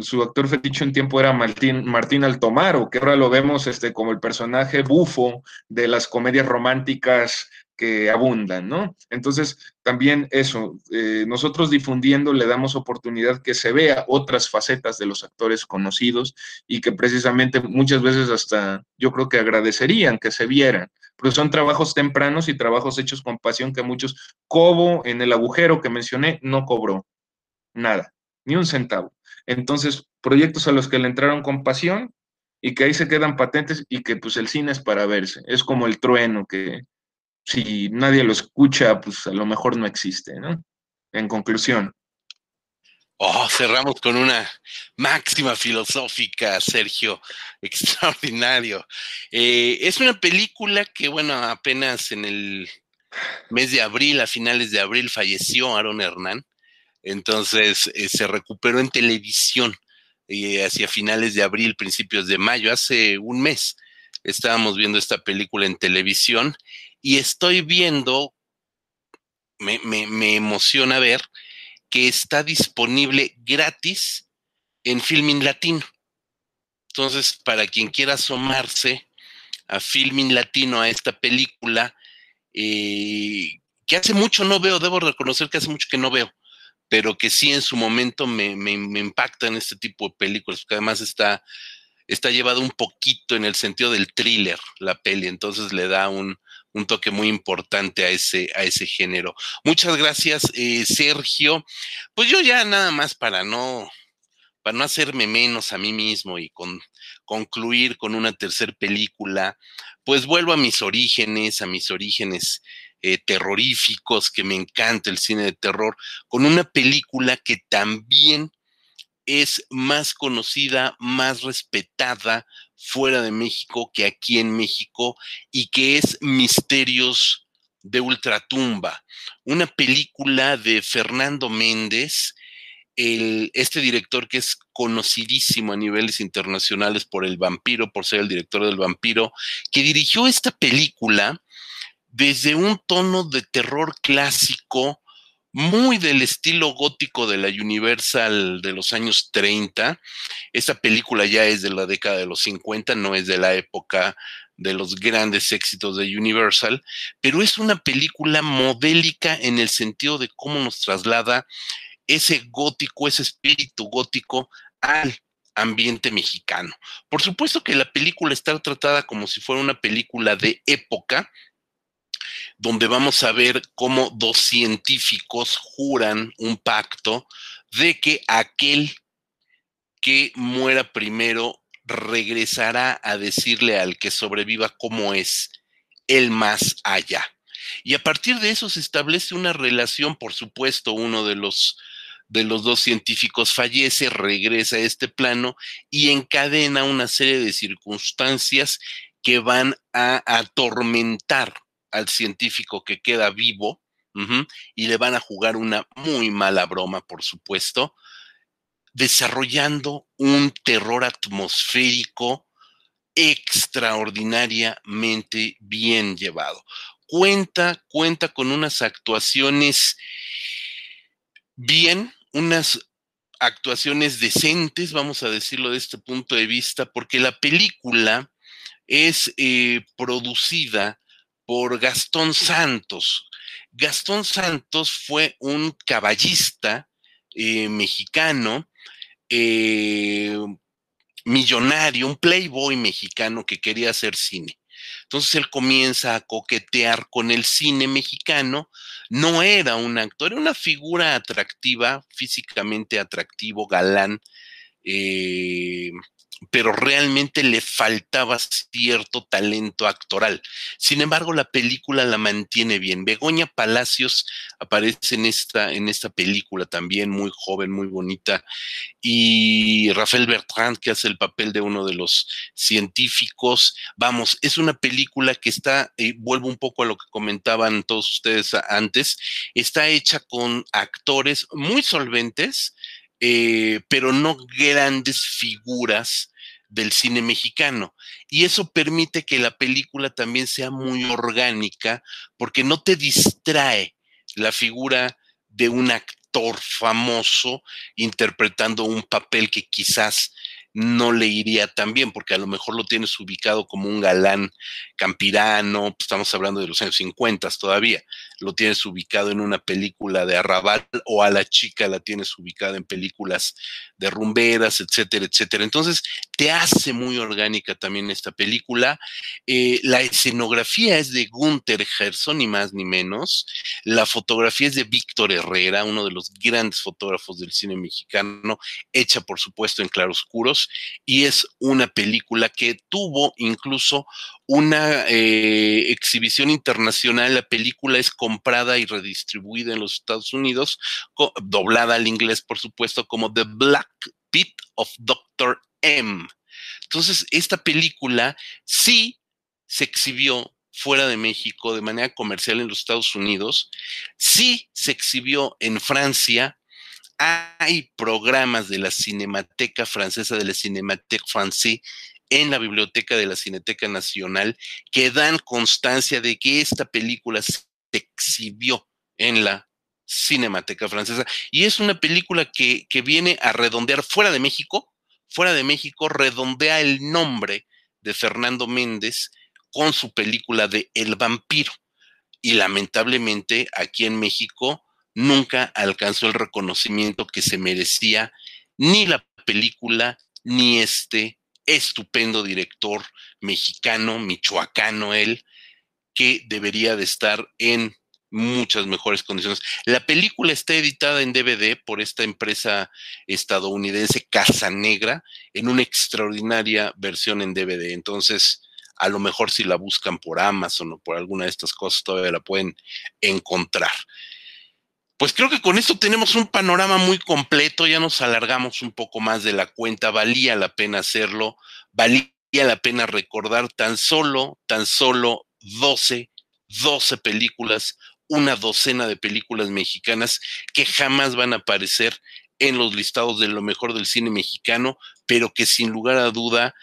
su actor fetiche un tiempo era Martín, Martín Altomaro, que ahora lo vemos este, como el personaje bufo de las comedias románticas que abundan, ¿no? Entonces, también eso, eh, nosotros difundiendo le damos oportunidad que se vea otras facetas de los actores conocidos y que precisamente muchas veces hasta yo creo que agradecerían que se vieran, porque son trabajos tempranos y trabajos hechos con pasión que muchos, Cobo en el agujero que mencioné, no cobró, nada, ni un centavo. Entonces, proyectos a los que le entraron con pasión y que ahí se quedan patentes y que pues el cine es para verse. Es como el trueno que si nadie lo escucha, pues a lo mejor no existe, ¿no? En conclusión. Oh, cerramos con una máxima filosófica, Sergio, extraordinario. Eh, es una película que, bueno, apenas en el mes de abril, a finales de abril, falleció Aaron Hernán. Entonces eh, se recuperó en televisión eh, hacia finales de abril, principios de mayo, hace un mes. Estábamos viendo esta película en televisión y estoy viendo, me, me emociona ver que está disponible gratis en Filming Latino. Entonces, para quien quiera asomarse a Filming Latino, a esta película, eh, que hace mucho no veo, debo reconocer que hace mucho que no veo, pero que sí en su momento me, me, me impacta en este tipo de películas, porque además está, está llevado un poquito en el sentido del thriller la peli, entonces le da un, un toque muy importante a ese, a ese género. Muchas gracias, eh, Sergio. Pues yo ya nada más para no, para no hacerme menos a mí mismo y con, concluir con una tercera película, pues vuelvo a mis orígenes, a mis orígenes eh, terroríficos, que me encanta el cine de terror, con una película que también es más conocida, más respetada fuera de México que aquí en México y que es Misterios de Ultratumba, una película de Fernando Méndez, el, este director que es conocidísimo a niveles internacionales por El vampiro, por ser el director del vampiro, que dirigió esta película desde un tono de terror clásico, muy del estilo gótico de la Universal de los años 30. Esta película ya es de la década de los 50, no es de la época de los grandes éxitos de Universal, pero es una película modélica en el sentido de cómo nos traslada ese gótico, ese espíritu gótico al ambiente mexicano. Por supuesto que la película está tratada como si fuera una película de época, donde vamos a ver cómo dos científicos juran un pacto de que aquel que muera primero regresará a decirle al que sobreviva cómo es el más allá. Y a partir de eso se establece una relación, por supuesto, uno de los de los dos científicos fallece, regresa a este plano y encadena una serie de circunstancias que van a atormentar al científico que queda vivo y le van a jugar una muy mala broma, por supuesto, desarrollando un terror atmosférico extraordinariamente bien llevado. Cuenta, cuenta con unas actuaciones bien, unas actuaciones decentes, vamos a decirlo de este punto de vista, porque la película es eh, producida por Gastón Santos. Gastón Santos fue un caballista eh, mexicano, eh, millonario, un playboy mexicano que quería hacer cine. Entonces él comienza a coquetear con el cine mexicano. No era un actor, era una figura atractiva, físicamente atractivo, galán, eh, pero realmente le faltaba cierto talento actoral. Sin embargo, la película la mantiene bien. Begoña Palacios aparece en esta, en esta película también, muy joven, muy bonita, y Rafael Bertrand, que hace el papel de uno de los científicos. Vamos, es una película que está, eh, vuelvo un poco a lo que comentaban todos ustedes antes, está hecha con actores muy solventes, eh, pero no grandes figuras del cine mexicano. Y eso permite que la película también sea muy orgánica, porque no te distrae la figura de un actor famoso interpretando un papel que quizás no le iría tan bien, porque a lo mejor lo tienes ubicado como un galán campirano, pues, estamos hablando de los años 50 todavía, lo tienes ubicado en una película de arrabal o a la chica la tienes ubicada en películas de rumberas, etcétera, etcétera. Entonces, te hace muy orgánica también esta película. Eh, la escenografía es de Gunther Gerson, ni más ni menos. La fotografía es de Víctor Herrera, uno de los grandes fotógrafos del cine mexicano, hecha por supuesto en claroscuros, y es una película que tuvo incluso una eh, exhibición internacional. La película es comprada y redistribuida en los Estados Unidos, doblada al inglés, por supuesto, como The Black Pit of Dr. M. Entonces, esta película sí se exhibió fuera de México de manera comercial en los Estados Unidos, sí se exhibió en Francia, hay programas de la Cinemateca Francesa, de la Cinémathèque Française, en la biblioteca de la Cineteca Nacional que dan constancia de que esta película se exhibió en la Cinemateca Francesa. Y es una película que, que viene a redondear fuera de México, fuera de México, redondea el nombre de Fernando Méndez con su película de El vampiro. Y lamentablemente aquí en México nunca alcanzó el reconocimiento que se merecía ni la película ni este estupendo director mexicano, michoacano él, que debería de estar en muchas mejores condiciones. La película está editada en DVD por esta empresa estadounidense Casa Negra en una extraordinaria versión en DVD. Entonces, a lo mejor si la buscan por Amazon o por alguna de estas cosas, todavía la pueden encontrar. Pues creo que con esto tenemos un panorama muy completo, ya nos alargamos un poco más de la cuenta, valía la pena hacerlo, valía la pena recordar tan solo, tan solo 12, 12 películas, una docena de películas mexicanas que jamás van a aparecer en los listados de lo mejor del cine mexicano, pero que sin lugar a duda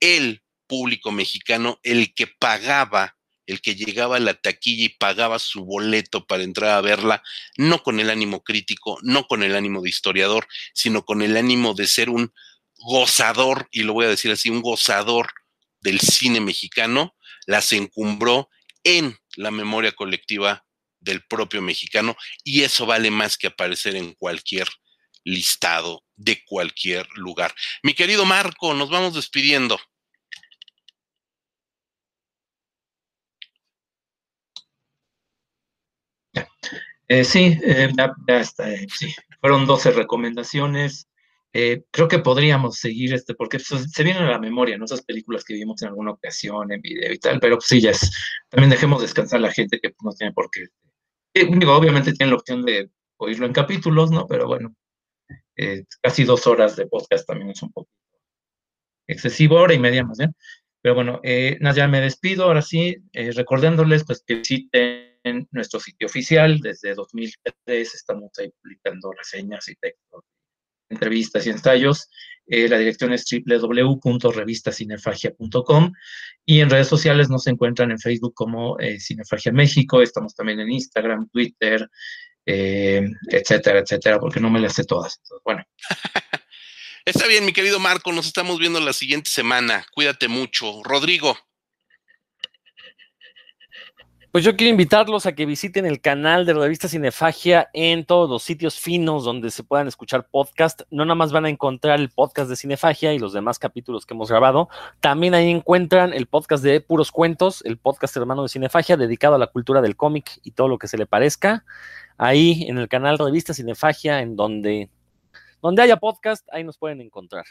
el público mexicano, el que pagaba, el que llegaba a la taquilla y pagaba su boleto para entrar a verla, no con el ánimo crítico, no con el ánimo de historiador, sino con el ánimo de ser un gozador, y lo voy a decir así, un gozador del cine mexicano, las encumbró en la memoria colectiva del propio mexicano y eso vale más que aparecer en cualquier listado de cualquier lugar. Mi querido Marco, nos vamos despidiendo. Eh, sí, eh, ya, está, eh, sí, fueron 12 recomendaciones. creo que podríamos seguir este, porque se vienen a la memoria, ¿no? Esas películas que vimos en alguna ocasión, en video y tal, pero pues, sí, ya es, también dejemos descansar a la gente que no tiene por qué. obviamente tiene la opción de oírlo en capítulos, ¿no? Pero bueno, casi dos horas de podcast también es un poco excesivo, hora y media más bien. Pero bueno, ya me despido, ahora sí, recordándoles pues que visiten en nuestro sitio oficial. Desde 2003 estamos ahí publicando reseñas y textos, entrevistas y ensayos. Eh, la dirección es www.revistacinefagia.com y en redes sociales nos encuentran en Facebook como eh, Cinefagia México. Estamos también en Instagram, Twitter, eh, etcétera, etcétera, porque no me las sé todas. bueno. Está bien, mi querido Marco, nos estamos viendo la siguiente semana. Cuídate mucho. Rodrigo. Pues yo quiero invitarlos a que visiten el canal de Revista Cinefagia en todos los sitios finos donde se puedan escuchar podcast. No nada más van a encontrar el podcast de Cinefagia y los demás capítulos que hemos grabado. También ahí encuentran el podcast de Puros Cuentos, el podcast hermano de Cinefagia dedicado a la cultura del cómic y todo lo que se le parezca. Ahí en el canal Revista Cinefagia, en donde, donde haya podcast, ahí nos pueden encontrar.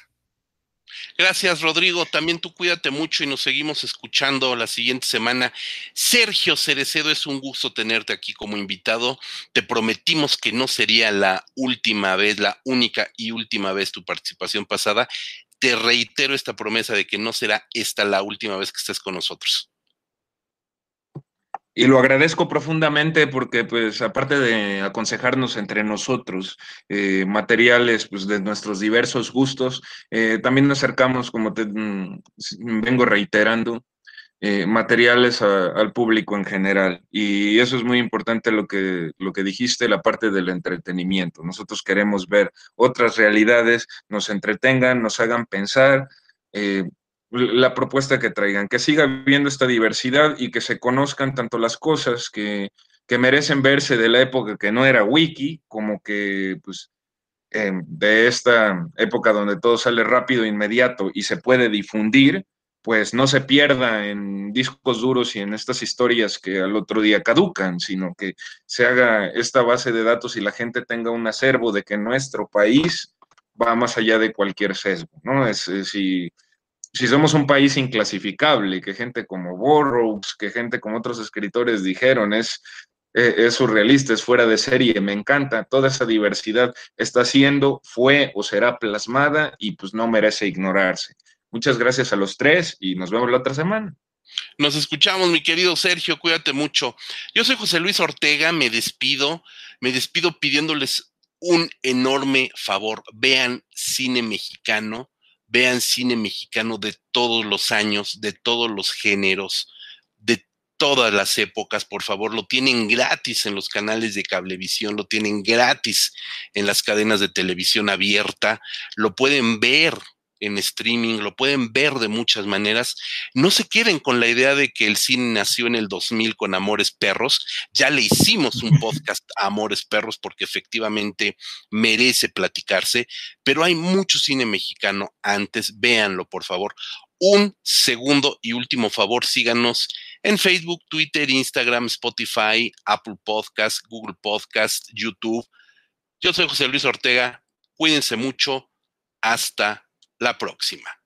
Gracias, Rodrigo. También tú cuídate mucho y nos seguimos escuchando la siguiente semana. Sergio Cerecedo, es un gusto tenerte aquí como invitado. Te prometimos que no sería la última vez, la única y última vez tu participación pasada. Te reitero esta promesa de que no será esta la última vez que estés con nosotros y lo agradezco profundamente porque, pues, aparte de aconsejarnos entre nosotros eh, materiales pues, de nuestros diversos gustos, eh, también nos acercamos, como te mm, vengo reiterando, eh, materiales al público en general. Y eso es muy importante lo que, lo que dijiste, la parte del entretenimiento. Nosotros queremos ver otras realidades, nos entretengan, nos hagan pensar la propuesta que traigan, que siga habiendo esta diversidad y que se conozcan tanto las cosas que, merecen verse de la época que no era wiki, como que pues em, de esta época donde todo sale rápido, inmediato y se puede difundir, pues no se pierda en discos duros y en estas historias que al otro día caducan, sino que se haga esta base de datos y la gente tenga un acervo de que nuestro país va más allá de cualquier sesgo, ¿no? Es, si si somos un país inclasificable, que gente como Burroughs, que gente como otros escritores dijeron, es, eh, es surrealista, es fuera de serie, me encanta, toda esa diversidad está siendo, fue o será plasmada y pues no merece ignorarse. Muchas gracias a los tres y nos vemos la otra semana. Nos escuchamos, mi querido Sergio, cuídate mucho. Yo soy José Luis Ortega, me despido, me despido pidiéndoles un enorme favor. Vean cine mexicano, vean cine mexicano de todos los años, de todos los géneros, de todas las épocas, por favor, lo tienen gratis en los canales de cablevisión, lo tienen gratis en las cadenas de televisión abierta, lo pueden ver en streaming, lo pueden ver de muchas maneras. No se queden con la idea de que el cine nació en el 2000 con Amores Perros. Ya le hicimos un podcast a Amores Perros porque efectivamente merece platicarse, pero hay mucho cine mexicano antes. Véanlo, por favor. Un segundo y último favor, síganos en Facebook, Twitter, Instagram, Spotify, Apple Podcast, Google Podcast, YouTube. Yo soy José Luis Ortega. Cuídense mucho. Hasta la próxima.